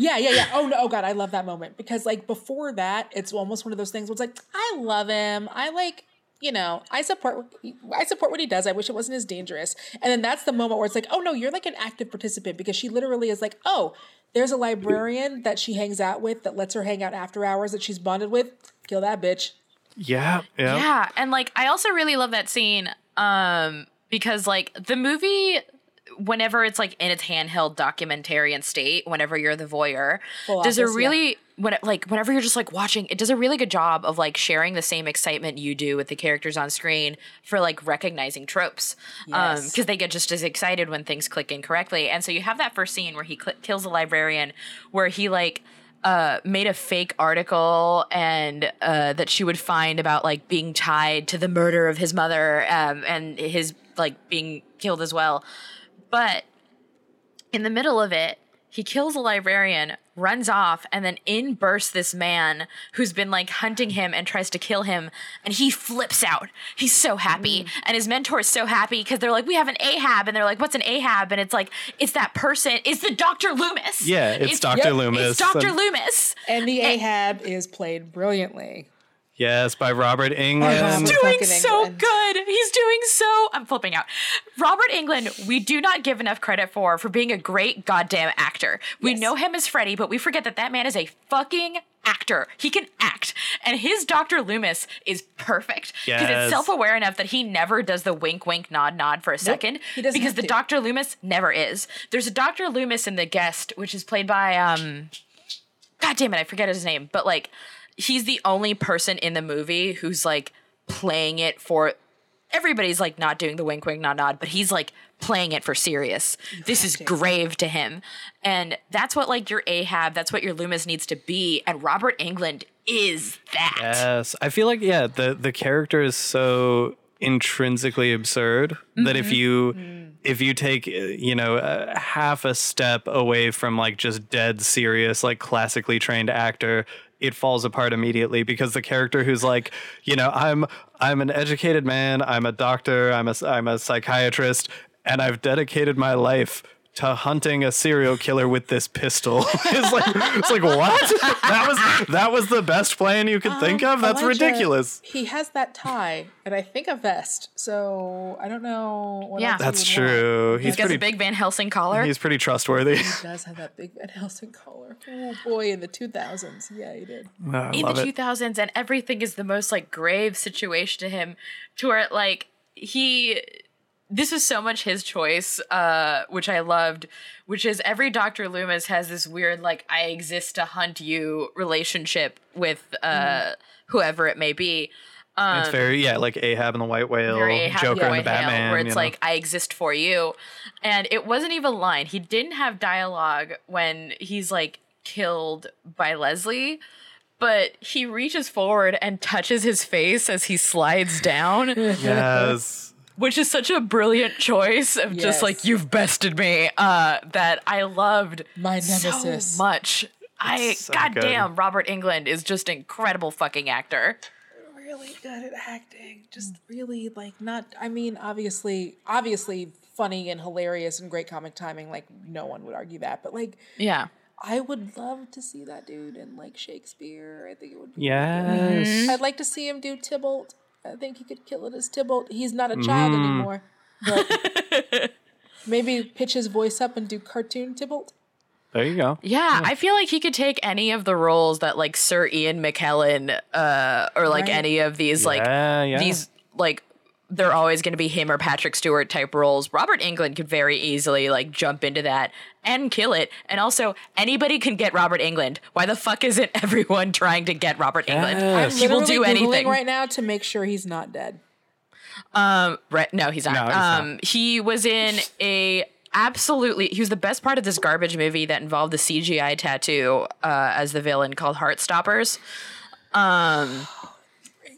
Yeah, yeah, yeah. Oh no, oh god, I love that moment because like before that, it's almost one of those things where it's like, I love him. I like, you know, I support. what he- I support what he does. I wish it wasn't as dangerous. And then that's the moment where it's like, oh no, you're like an active participant because she literally is like, oh, there's a librarian that she hangs out with that lets her hang out after hours that she's bonded with. Kill that bitch. yeah yeah Yeah, and like I also really love that scene um because like the movie whenever it's like in its handheld documentarian state, whenever you're the voyeur, Full does a really yeah. When like whenever you're just like watching, it does a really good job of like sharing the same excitement you do with the characters on screen for like recognizing tropes, um Yes. because they get just as excited when things click incorrectly. And so you have that first scene where he cl- kills a librarian, where he like uh, made a fake article and uh, that she would find about like being tied to the murder of his mother um, and his like being killed as well. But in the middle of it, he kills a librarian, runs off, and then in bursts this man who's been like hunting him and tries to kill him, and he flips out. He's so happy, mm. and his mentor is so happy because they're like, "We have an Ahab," and they're like, "What's an Ahab?" And it's like, "It's that person. It's the Doctor Loomis." Yeah, it's Dr. Yep, Loomis. It's Doctor and- Loomis. And the Ahab is played brilliantly. Yes, by Robert Englund. He's doing so Englund. good. He's doing so. I'm flipping out. Robert Englund, we do not give enough credit for for being a great goddamn actor. We Yes. know him as Freddy, but we forget that that man is a fucking actor. He can act, and his Dr. Loomis is perfect because Yes. it's self-aware enough that he never does the wink, wink, nod, nod for a second. he doesn't because the to. Dr. Loomis never is. There's a Dr. Loomis in The Guest, which is played by um. God damn it, I forget his name, but like he's the only person in the movie who's like playing it for everybody's like not doing the wink wink nod nod, but he's like playing it for serious. This is grave to him. And that's what like your Ahab, that's what your Loomis needs to be. And Robert Englund is that. Yes, I feel like yeah, the the character is so intrinsically absurd that if you if you take uh, you know uh, half a step away from like just dead serious like classically trained actor it falls apart immediately because the character who's like you know i'm i'm an educated man i'm a doctor i'm a i'm a psychiatrist and i've dedicated my life to hunting a serial killer with this pistol. it's like it's like what? That was that was the best plan you could think of? That's Elijah, ridiculous. He has that tie and I think a vest. So I don't know. What Yeah. else he That's would want. true. He He's He's got pretty a big Van Helsing collar. he's pretty trustworthy. He does have that big Van Helsing collar. Oh boy, in the 2000s. Yeah, he did. I in the 2000s and everything is the most like grave situation to him to where like he this is so much his choice uh which i loved which is every dr loomis has this weird like i exist to hunt you relationship with uh whoever it may be um It's very yeah, like Ahab and the White Whale, Ahab Joker and the White Batman. Hail, where it's you know? like I exist for you, and it wasn't even a line. He didn't have dialogue when he's like killed by Leslie, but he reaches forward and touches his face as he slides down, yes. Which is such a brilliant choice of just like you've bested me. Uh, that I loved My nemesis. so much. I so goddamn Robert Englund is just incredible fucking actor. really good at acting. Just really like not I mean, obviously obviously funny and hilarious and great comic timing, like no one would argue that. But like Yeah. I would love to see that dude in like Shakespeare. I think it would be Yes. I'd like to see him do Tybalt. I think he could kill it as Tybalt. He's not a child Mm. anymore. But maybe pitch his voice up and do cartoon Tybalt. There you go. Yeah, I feel like he could take any of the roles that like Sir Ian McKellen uh or like Right. any of these like Yeah, yeah. these like they're always going to be him or Patrick Stewart type roles. Robert Englund could very easily like jump into that and kill it. And also anybody can get Robert Englund. Why the fuck isn't everyone trying to get Robert Englund? Yes. He will do Googling anything. right now to make sure he's not dead. Right? No, he's not. No, he's not. um, he was in a absolutely. He was the best part of this garbage movie that involved the CGI tattoo uh, as the villain called Heartstoppers. Um,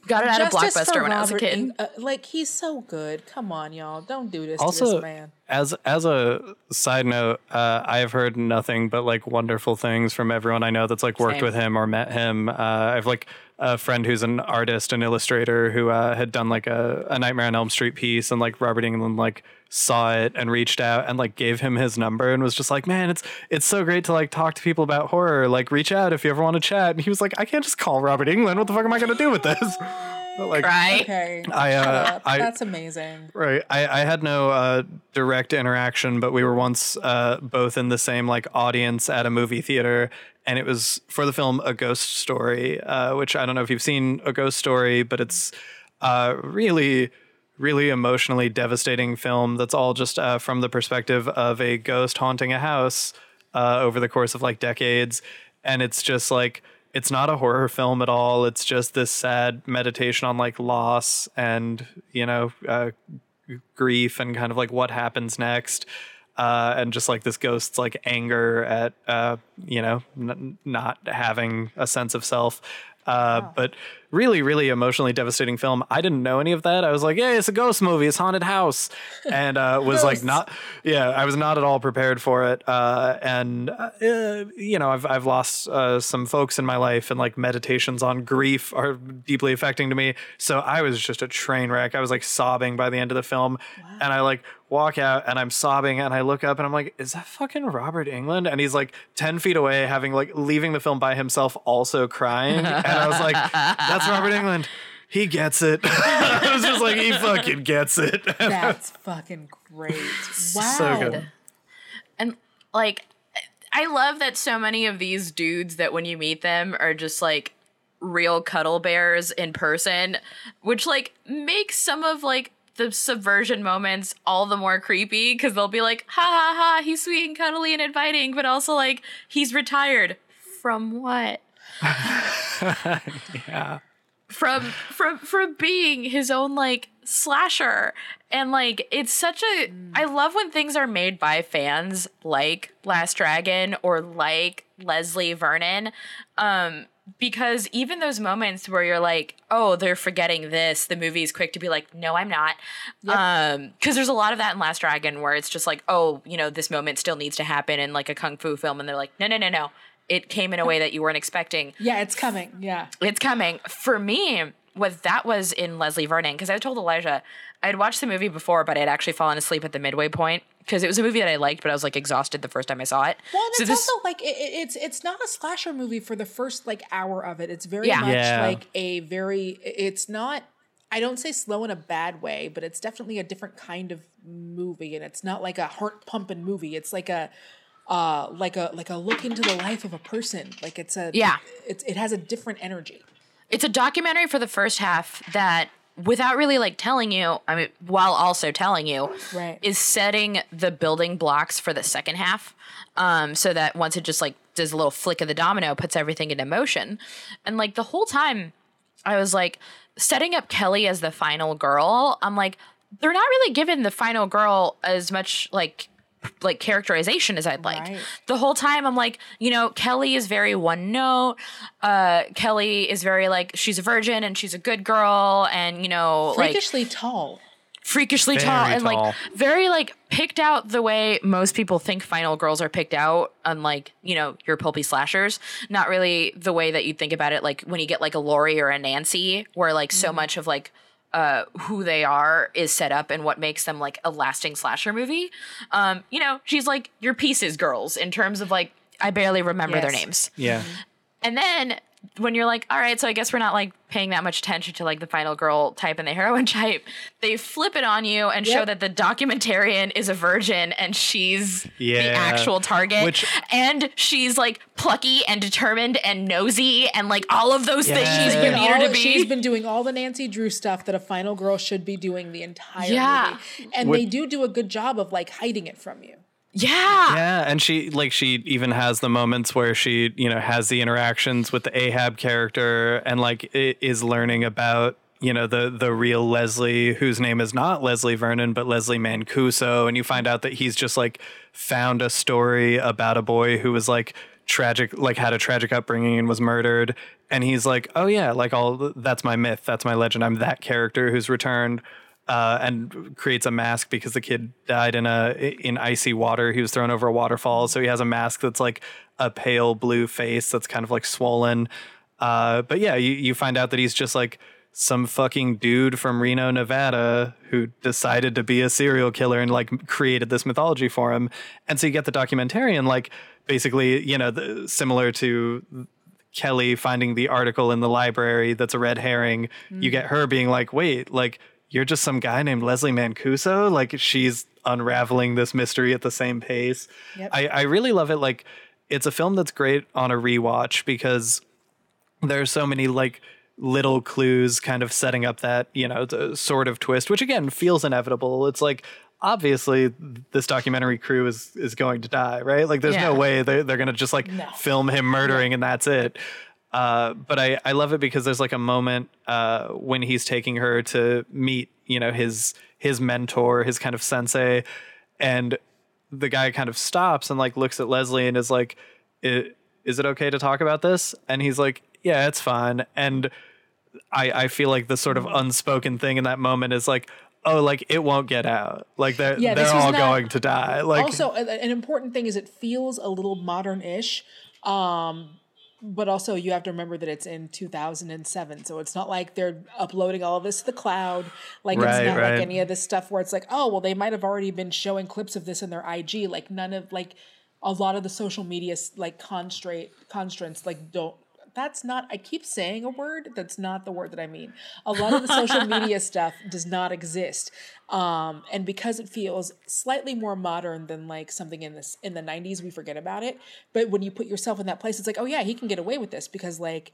got it out of Justice for Blockbuster when I was a kid. Eng- uh, like he's so good. Come on, y'all. Don't do this to Also, this man. as as a side note, uh, I have heard nothing but like wonderful things from everyone I know that's like worked Same. with him or met him. Uh, I have like a friend who's an artist and illustrator who uh, had done like a, a Nightmare on Elm Street piece, and like Robert Englund like saw it and reached out and like gave him his number and was just like, man, it's it's so great to like talk to people about horror. Like, reach out if you ever want to chat. And he was like, I can't just call Robert Englund. What the fuck am I gonna do with this? But, like, Right? Okay. I, uh, shut up. I- That's amazing. Right. I, I had no uh, direct interaction, but we were once uh, both in the same like audience at a movie theater, and it was for the film A Ghost Story, uh, which I don't know if you've seen A Ghost Story, but it's uh, really, really emotionally devastating film. That's all just uh, from the perspective of a ghost haunting a house uh, over the course of like decades, and it's just like it's not a horror film at all. It's just this sad meditation on like loss and you know uh, grief and kind of like what happens next. Uh, and just like this ghost's like anger at uh, you know n- not having a sense of self uh, but really really emotionally devastating film. I didn't know any of that. I was like yeah it's a ghost movie. It's haunted house. And uh, was like not yeah i was not at all prepared for it. Uh, and uh, you know i've, I've lost uh, some folks in my life and like meditations on grief are deeply affecting to me. So i was just a train wreck. I was like sobbing by the end of the film. And i like walk out and I'm sobbing and I look up and I'm like, is that fucking Robert Englund? And he's like 10 feet away, having like leaving the film by himself, also crying. And I was like, that's that's Robert Englund. He gets it. I was just like, he fucking gets it. That's fucking great. Wow. so good. And like I love that so many of these dudes that when you meet them are just like real cuddle bears in person, which like makes some of like the subversion moments all the more creepy because they'll be like, ha ha ha, he's sweet and cuddly and inviting, but also like he's retired. From what? yeah. From from from being his own like slasher. And like it's such a I love when things are made by fans like Last Dragon or like Leslie Vernon um because even those moments where you're like oh they're forgetting this the movie's quick to be like no I'm not. Um cuz there's a lot of that in Last Dragon where it's just like oh you know this moment still needs to happen in like a kung fu film and they're like no no no no it came in a way that you weren't expecting Yeah, it's coming. Yeah. it's coming. For me, what that was in Leslie Vernon, because I told Elijah I had watched the movie before, but I had actually fallen asleep at the midway point because it was a movie that I liked, but I was like exhausted the first time I saw it. Well, and So it's this- also like it, it- it's it's not a slasher movie for the first like hour of it. It's very Yeah. much Yeah. like a very. It's not. I don't say slow in a bad way, but it's definitely a different kind of movie, and it's not like a heart pumping movie. It's like a. Uh, like a like a look into the life of a person. Like it's a Yeah. It's it has a different energy. it's a documentary for the first half that without really like telling you i mean while also telling you Right. is setting the building blocks for the second half um so that once it just like does a little flick of the domino puts everything into motion and like the whole time i was like setting up kelly as the final girl i'm like they're not really giving the final girl as much like like characterization as I'd like. Right. The whole time I'm like, you know, Kelly is very one note. Uh Kelly is very like she's a virgin and she's a good girl and you know like Freakishly tall. freakishly Very tall and tall. like very like picked out the way most people think final girls are picked out unlike you know your pulpy slashers not really the way that you think about it like when you get like a Lori or a Nancy where like so much of like uh who they are is set up and what makes them like a lasting slasher movie. Um you know she's like your pieces girls in terms of like I barely remember their names. Yeah. and then when you're like, all right, so I guess we're not like paying that much attention to like the final girl type and the heroine type, they flip it on you and show that the documentarian is a virgin and she's the actual target. Which- and she's like plucky and determined and nosy and like all of those Yeah. things She's you been need her all- to She's be. been doing all the Nancy Drew stuff that a final girl should be doing the entire Yeah. movie, and Would- they do do a good job of like hiding it from you. Yeah. Yeah, and she like she even has the moments where she you know has the interactions with the Ahab character and like is learning about you know the the real Leslie whose name is not Leslie Vernon but Leslie Mancuso. And you find out that he's just like found a story about a boy who was like tragic like had a tragic upbringing and was murdered. And he's like oh yeah like all that's my myth. That's my legend. I'm that character who's returned uh, and creates a mask because the kid died in a in icy water. He was thrown over a waterfall, so he has a mask that's like a pale blue face that's kind of like swollen. Uh, but yeah, you, you find out that he's just like some fucking dude from Reno, Nevada, who decided to be a serial killer and like created this mythology for him. And so you get the documentarian, like basically, you know, the, similar to Kelly finding the article in the library that's a red herring. You get her being like, wait, like you're just some guy named Leslie Mancuso. Like she's unraveling this mystery at the same pace. Yep. I, I really love it. Like it's a film that's great on a rewatch because there's so many like little clues kind of setting up that you know the sort of twist which again feels inevitable it's like obviously this documentary crew is is going to die right like there's no way they're, they're gonna just like No. film him murdering and that's it uh, but I, I love it because there's like a moment uh, when he's taking her to meet you know his his mentor his kind of sensei and the guy kind of stops and like looks at Leslie and is like, "I- "Is it okay to talk about this?" And he's like, "Yeah, it's fine." And I I feel like the sort of unspoken thing in that moment is like, "Oh, like it won't get out. Like they're Yeah, they're all not- going to die." Like also, an important thing is it feels a little modern-ish, um, but also you have to remember that it's in 2007, so it's not like they're uploading all of this to the cloud. Like Right, it's not right. like any of this stuff where it's like, oh, well, they might have already been showing clips of this in their IG. Like none of like a lot of the social media like constraint constraints like don't that's not I keep saying a word that's not the word that I mean. A lot of the social media stuff does not exist. Um, and because it feels slightly more modern than like something in this in the 90s, we forget about it. But when you put yourself in that place, it's like, oh yeah, he can get away with this because like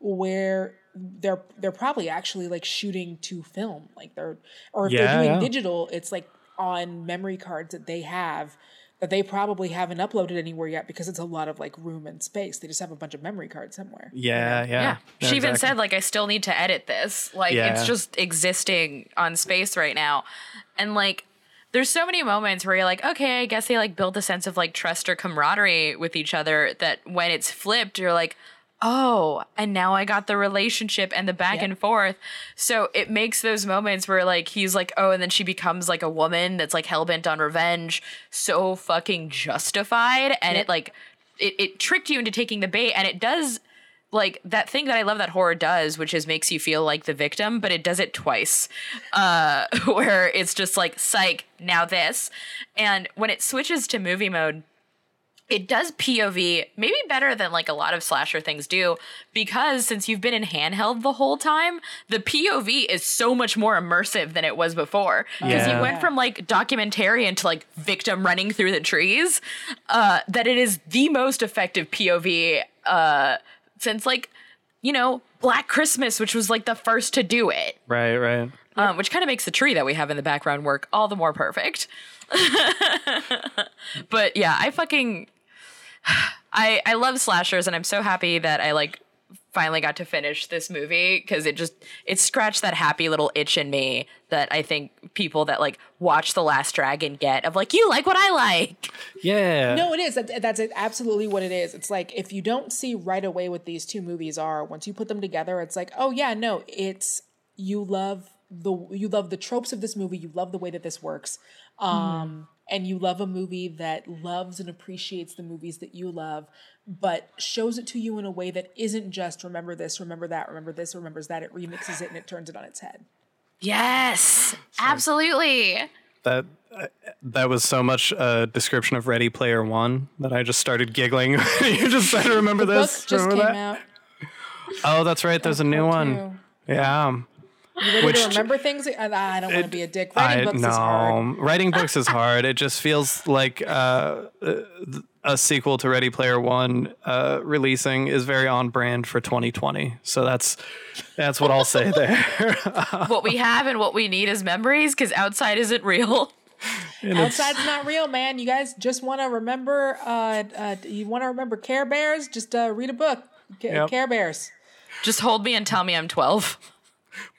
where they're they're probably actually like shooting to film. Like they're or if Yeah, they're doing yeah. digital, it's like on memory cards that they have that they probably haven't uploaded anywhere yet because it's a lot of like room and space. They just have a bunch of memory cards somewhere. Yeah, yeah. Yeah. Yeah, she even said, like, I still need to edit this. Like, Yeah. it's just existing on space right now. And, like, there's so many moments where you're like, okay, I guess they, like, build a sense of, like, trust or camaraderie with each other that when it's flipped, you're like, oh, and now I got the relationship and the back Yep. and forth. So it makes those moments where, like, he's like, oh, and then she becomes, like, a woman that's, like, hell bent on revenge so fucking justified. And Yep. it, like, it, it tricked you into taking the bait and it does like that thing that I love that horror does, which is makes you feel like the victim, but it does it twice. Uh, where it's just like psych, now this. And when it switches to movie mode, it does POV maybe better than like a lot of slasher things do because since you've been in handheld the whole time, the POV is so much more immersive than it was before. Because Yeah. you went from like documentarian to like victim running through the trees, uh, that it is the most effective POV uh, since like, you know, Black Christmas, which was like the first to do it. Right, right. Um, which kind of makes the tree that we have in the background work all the more perfect. but yeah, I fucking I I love slashers and I'm so happy that I like finally got to finish this movie because it just it scratched that happy little itch in me that I think people that like watch The Last Dragon get of like you like what I like. Yeah. No, it is. That, that's absolutely what it is. It's like if you don't see right away what these two movies are, once you put them together, it's like, oh yeah, no, it's you love the you love the tropes of this movie. You love the way that this works, um, and you love a movie that loves and appreciates the movies that you love, but shows it to you in a way that isn't just remember this, remember that, remember this, remembers that. It remixes it and it turns it on its head. Yes, absolutely. That uh, that was so much a description of Ready Player One that I just started giggling. you just said, "Remember The book this? just Remember came that?" out. Oh, that's right. There's a new Part one. two. Yeah. You ready Which- remember things? I, I don't want to be a dick. Writing I books no. is hard. Writing books is hard. It just feels like uh, uh, a sequel to Ready Player One uh, releasing is very on brand for 2020. So that's that's what I'll say there. what we have and what we need is memories because outside isn't real. And it's- Outside's not real, man. You guys just want to remember. Uh, uh, you want to remember Care Bears? Just uh, read a book. Ca- Yep. Care Bears. Just hold me and tell me I'm 12.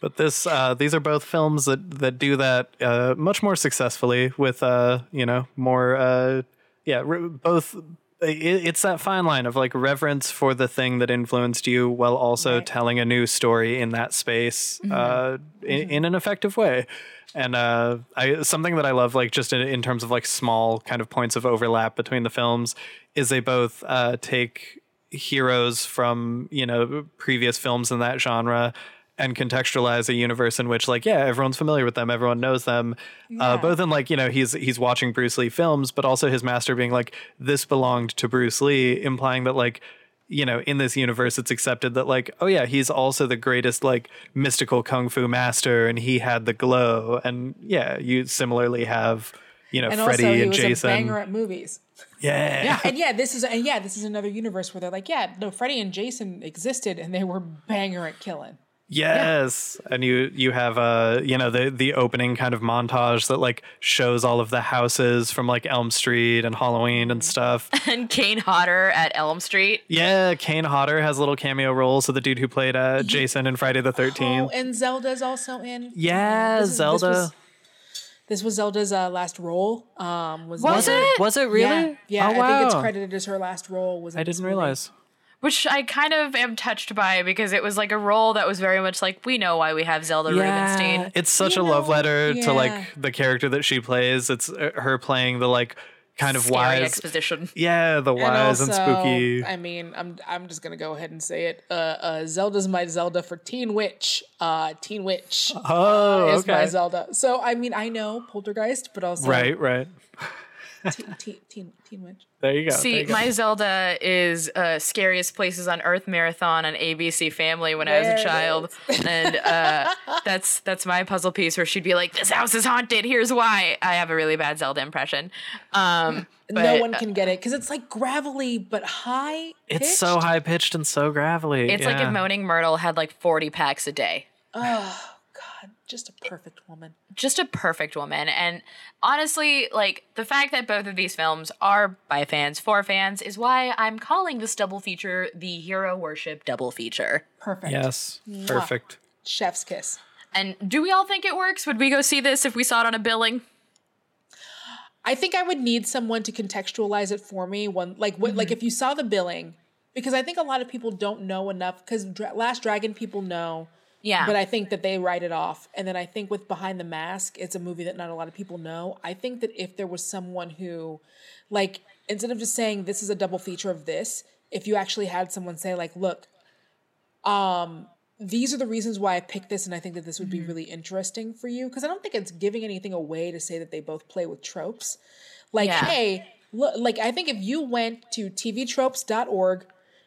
But this, uh, these are both films that that do that uh, much more successfully with, uh, you know, more, uh, yeah, re- both. It, it's that fine line of like reverence for the thing that influenced you, while also Right. telling a new story in that space uh, in, in an effective way. And uh, I something that I love, like just in, in terms of like small kind of points of overlap between the films, is they both uh, take heroes from you know previous films in that genre and contextualize a universe in which like yeah everyone's familiar with them everyone knows them uh, both in like you know he's he's watching bruce lee films but also his master being like this belonged to bruce lee implying that like you know in this universe it's accepted that like oh yeah he's also the greatest like mystical kung fu master and he had the glow and yeah you similarly have you know And freddy also, he and was jason a banger at movies. yeah And yeah, this is and yeah, this is another universe where they're like, yeah, no, Freddy and Jason existed, and they were banger at killing. Yes, and you you have uh you know the the opening kind of montage that like shows all of the houses from like Elm Street and Halloween and stuff. and Kane Hodder at Elm Street. Yeah, Kane Hodder has a little cameo roles So the dude who played uh Jason in Friday the Thirteenth. Oh, Thirteenth. and Zelda's also in. yeah, This is- this Zelda. was- This was Zelda's uh, last role. Um, was Was it? Was it Yeah, yeah. Oh, I think it's credited as her last role. Was I didn't movie. Realize. Which I kind of am touched by because it was like a role that was very much like we know why we have Zelda Rubinstein. it's such You a love know, letter to like the character that she plays. It's uh, her playing the like kind of Scary wise. exposition. Yeah, the And wise and, also, spooky. I mean, I'm I'm just gonna go ahead and say it. Uh, uh, Zelda's my Zelda for Teen Witch. Uh, Teen Witch oh, is my. Zelda. So I mean, I know Poltergeist, but also Right, right. Teen, teen, teen, teen Witch. There you go. See, you go. my Zelda is uh, Scariest Places on Earth marathon on ABC Family when I was a child. and uh, that's that's my puzzle piece where she'd be like, This house is haunted, here's why. I have a really bad Zelda impression. Um, no one can get it because it's like gravelly but high. it's so high pitched and so gravelly. It's like if Moaning Myrtle had like 40 packs a day. Oh God, just a perfect woman. just a perfect woman. And honestly, like the fact that both of these films are by fans for fans is why I'm calling this double feature the Hero Worship double feature. Perfect. Yes, perfect. Chef's kiss. And do we all think it works? Would we go see this if we saw it on a billing? I think I would need someone to contextualize it for me. One like what like mm-hmm. if you saw the billing, because I think a lot of people don't know enough. Because Dra- Last Dragon people know, Yeah. but I think that they write it off. And then I think with Behind the Mask, it's a movie that not a lot of people know. I think that if there was someone who, like, instead of just saying this is a double feature of this, if you actually had someone say like, look, um, these are the reasons why I picked this, and I think that this would be really interesting for you because I don't think it's giving anything away to say that they both play with tropes. Like, Yeah. hey, look, like I think if you went to tvtropes.org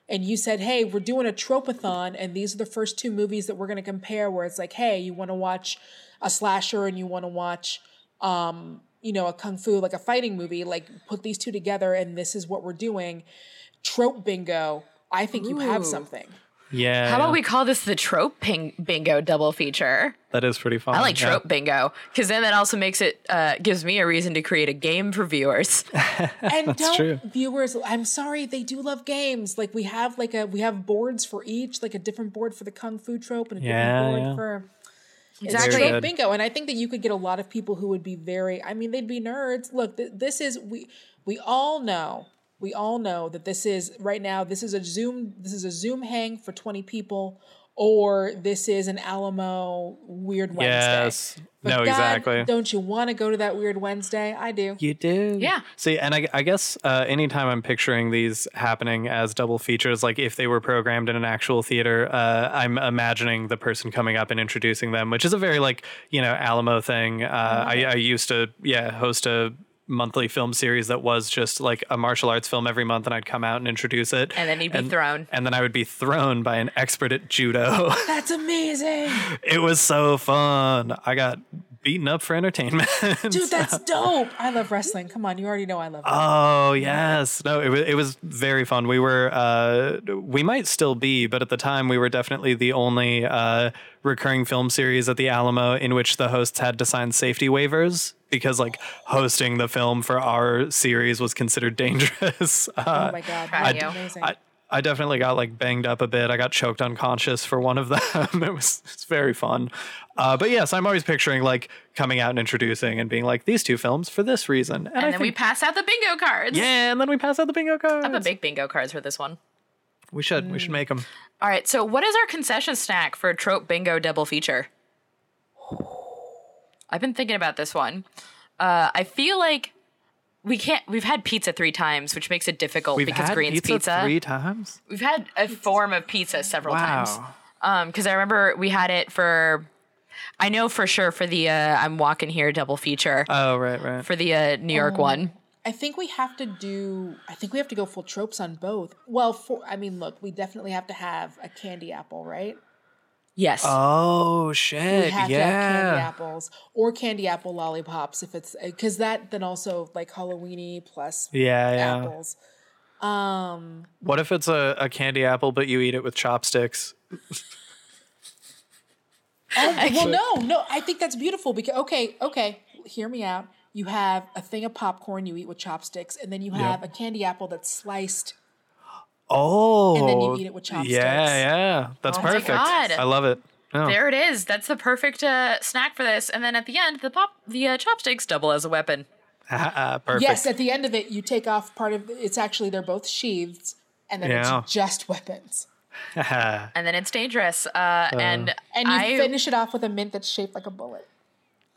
and you said, hey, we're doing a tropathon, and these are the first two movies that we're going to compare, where it's like, hey, you want to watch a slasher and you want to watch, um, you know, a kung fu, like a fighting movie, like put these two together, and this is what we're doing. Trope bingo. I think you have something. Yeah. How about we call this the trope ping- bingo double feature? That is pretty fun. I like yeah. trope bingo because then that also makes it uh, gives me a reason to create a game for viewers. And don't true. viewers, I'm sorry, they do love games. Like we have like a we have boards for each, like a different board for the kung fu trope and a Yeah, different board yeah. for Exactly. trope bingo. And I think that you could get a lot of people who would be very I mean, they'd be nerds. Look, th- this is we we all know. We all know that this is right now this is a Zoom this is a Zoom hang for 20 people or this is an Alamo weird Wednesday. Yes. But no, God, exactly. Don't you want to go to that weird Wednesday? I do. You do. Yeah. See, and I, I guess uh, anytime I'm picturing these happening as double features, like if they were programmed in an actual theater, uh, I'm imagining the person coming up and introducing them, which is a very like you know Alamo thing. Uh, I, I used to yeah host a monthly film series that was just like a martial arts film every month, and I'd come out and introduce it, And then you'd be thrown. and then I would be thrown by an expert at judo. That's amazing. it was so fun. I got beaten up for entertainment. Dude, that's dope. I love wrestling. Come on, you already know I love it. Oh yes, no, it was it was very fun. We were uh, we might still be, but at the time we were definitely the only uh, recurring film series at the Alamo in which the hosts had to sign safety waivers because like hosting the film for our series was considered dangerous. Uh, oh my god, amazing. I, I definitely got like banged up a bit. I got choked unconscious for one of them. it was it's very fun. Uh, but yes, I'm always picturing like coming out and introducing and being like these two films for this reason. And, And then we pass out the bingo cards. yeah, and then we pass out the bingo cards. I have a big bingo cards for this one. We should. We should make them. All right, so what is our concession snack for a trope bingo double feature? I've been thinking about this one. Uh, I feel like we can't. We've had pizza three times, which makes it difficult We've because had Green's pizza, pizza. three times. We've had a form of pizza several times. Wow. Um, because I remember we had it for. I know for sure for the uh, I'm walking here double feature Oh right, right. for the uh, New York one. I think we have to do. I think we have to go full tropes on both. Well, for I mean, look, we definitely have to have a candy apple, right? Yes. Oh We shit! have to have candy Yeah. apples or candy apple lollipops if it's because that then also like Halloweeny plus Yeah, yeah. apples. Um, What if it's a, a candy apple, but you eat it with chopsticks? oh, well, no, no, I think that's beautiful because okay, okay, hear me out. You have a thing of popcorn you eat with chopsticks, and then you have a candy apple that's sliced. Oh, And then you eat it with chopsticks. Yeah, yeah. That's Oh my perfect. God. I love it. Oh. There it is. That's the perfect uh, snack for this. And then at the end, the pop, the uh, chopsticks double as a weapon. perfect. Yes, at the end of it, you take off part of it's actually they're both sheathed, and then Yeah. it's just weapons. And then it's dangerous. Uh, and And you I, finish it off with a mint that's shaped like a bullet.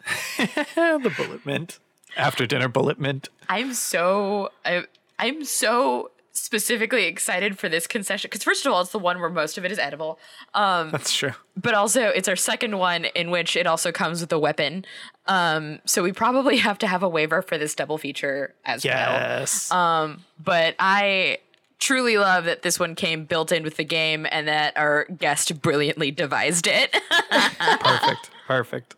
the bullet mint. After dinner bullet mint. I'm so I, I'm so specifically excited for this concession because first of all, it's the one where most of it is edible. Um, That's true. but also it's our second one in which it also comes with a weapon. Um, so we probably have to have a waiver for this double feature as well. Yes. But I truly love that this one came built in with the game and that our guest brilliantly devised it. Perfect. Perfect.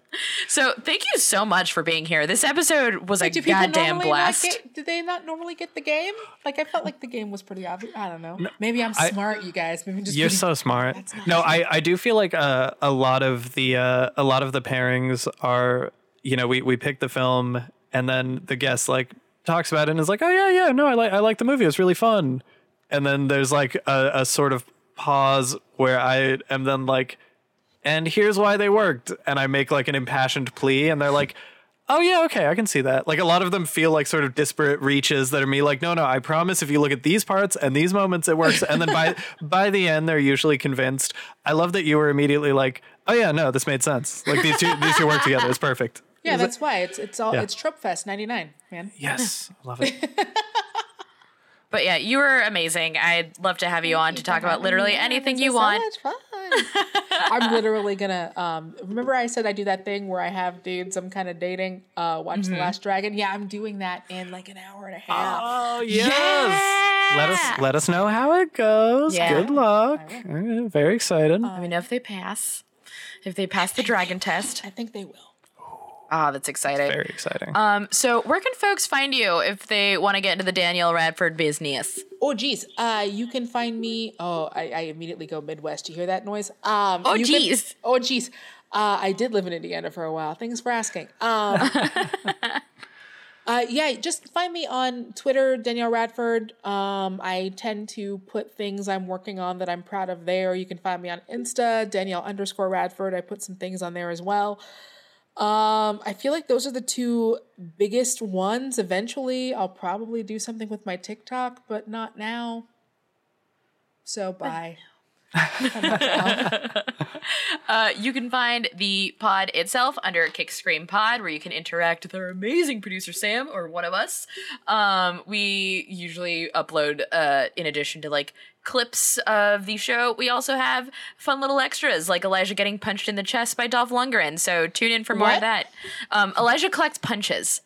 so thank you so much for being here. This episode was a Do people goddamn normally blast. Get, do they not normally get the game? Like I felt like the game was pretty obvious. I don't know. Maybe I'm I- smart, you guys. Maybe I'm just You're pretty- so smart. That's not No, I, I do feel like uh, a lot of the uh, a lot of the pairings are you know we we pick the film and then the guest like talks about it and is like oh yeah yeah no I like I like the movie it's really fun and then there's like a, a sort of pause where I am then like and here's why they worked. And I make like an impassioned plea and they're like oh yeah okay I can see that. Like a lot of them feel like sort of disparate reaches that are me like no no I promise if you look at these parts and these moments it works. And then by by the end they're usually convinced. I love that you were immediately like oh yeah no this made sense. Like these two these two work together. It's perfect. Yeah, that's why. It's it's all Yeah. it's Trope Fest '99, man. yes. I love it But yeah, you were amazing. I'd love to have you on to talk about literally anything you so want. much fun. I'm literally gonna um remember I said I do that thing where I have dudes I'm kind of dating uh watch Mm-hmm. The Last Dragon. Yeah, I'm doing that in like an hour and a half. oh yes let us let us know how it goes Yeah. good luck Uh, very excited Let me know if they pass. If they pass the dragon test. I think they will. Ah, that's exciting. very exciting Um, so where can folks find you if they want to get into the Danielle Radford business? Oh geez, uh, you can find me. Oh, I, I immediately go Midwest. You hear that noise? Um, Oh, you can- geez. oh geez. Uh, I did live in Indiana for a while. Thanks for asking. Um, uh, yeah, just find me on Twitter, Danielle Radford. Um, I tend to put things I'm working on that I'm proud of there. You can find me on Insta, Danielle underscore Radford. I put some things on there as well. Um, I feel like those are the two biggest ones. Eventually, I'll probably do something with my TikTok, but not now. So bye. Uh, you can find the pod itself under Kick Scream Pod, where you can interact with our amazing producer Sam or one of us. Um, we usually upload, uh, in addition to like clips of the show, we also have fun little extras like Elijah getting punched in the chest by Dolph Lundgren. So tune in for more What? of that. Um, Elijah collects punches.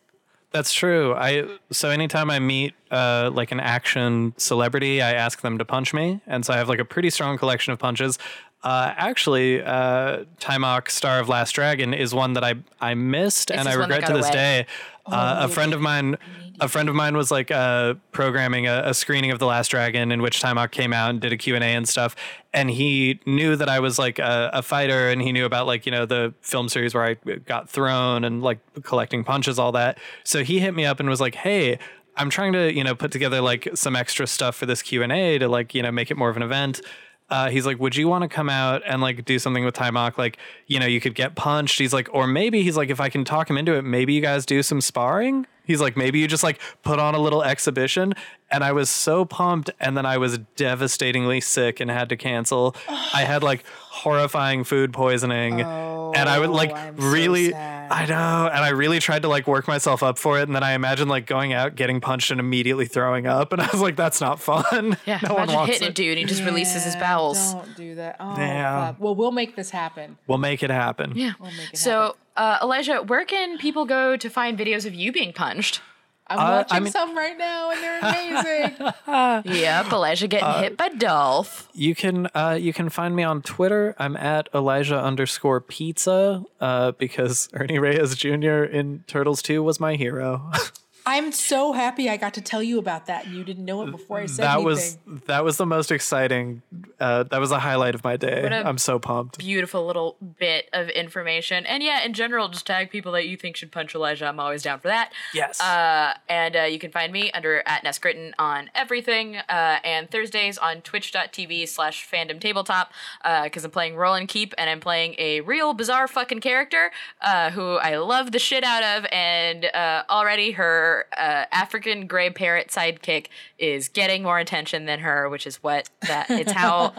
That's true. I so anytime I meet uh, like an action celebrity, I ask them to punch me, and so I have like a pretty strong collection of punches. Uh, actually, uh, Taimak, Star of Last Dragon, is one that I I missed, and I is one that regret to this away. day. Uh, a friend of mine, a friend of mine was like uh, programming a, a screening of The Last Dragon, in which Taimak came out and did a Q and A and stuff. And he knew that I was like a, a fighter, and he knew about like you know the film series where I got thrown and like collecting punches, all that. So he hit me up and was like, "Hey." I'm trying to, you know, put together like some extra stuff for this Q and A to like, you know, make it more of an event uh, he's like, would you want to come out and like do something with Taimak? Like, you know, you could get punched. He's like, or maybe he's like, if I can talk him into it, maybe you guys do some sparring. He's like, maybe you just like put on a little exhibition. And I was so pumped. And then I was devastatingly sick and had to cancel. I had like horrifying food poisoning. and I would like I'm so really. I know. And I really tried to like work myself up for it. And then I imagined like going out, getting punched, and immediately throwing up. And I was like, that's not fun. Yeah, no one imagine wants hitting it. a dude and he just releases his bowels. Don't do that. Oh, Yeah. fuck. Well, we'll make this happen. We'll make it happen. Yeah. make it so, uh, Elijah, where can people go to find videos of you being punched? I'm Uh, watching I mean- some right now, and they're amazing. Yep, Elijah getting Uh, hit by Dolph. You can uh, you can find me on Twitter. I'm at Elijah underscore pizza uh, because Ernie Reyes Jr. in Turtles 2 was my hero. I'm so happy I got to tell you about that, and you didn't know it before I said that anything. was that was the most exciting. Uh, that was a highlight of my day. What a- I'm so pumped. Beautiful little bit of information. And yeah, in general, just tag people that you think should punch Elijah. I'm always down for that. Yes. Uh, and uh, you can find me under at Neskritton on everything. Uh, and Thursdays on twitch.tv slash fandom tabletop. Because I'm playing Roll and Keep and I'm playing a real bizarre fucking character uh, who I love the shit out of. And uh, already her uh, African gray parrot sidekick is getting more attention than her, which is what that it's how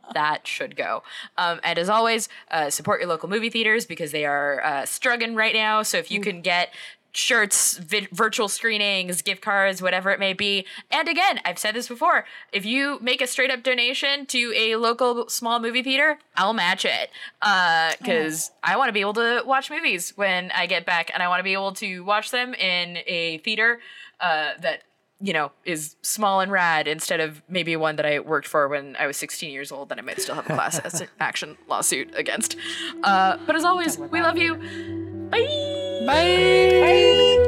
that should go. Um, and as always, uh, support your local movie theaters because they are uh, struggling right now. So if you can get shirts, vi- virtual screenings, gift cards, whatever it may be. And again, I've said this before if you make a straight up donation to a local small movie theater, I'll match it. Because I want to be able to watch movies when I get back, and I want to be able to watch them in a theater uh, that you know, is small and rad instead of maybe one that I worked for when I was 16 years old that I might still have a class action lawsuit against. Uh, but as always, we love you. Bye. Bye. Bye.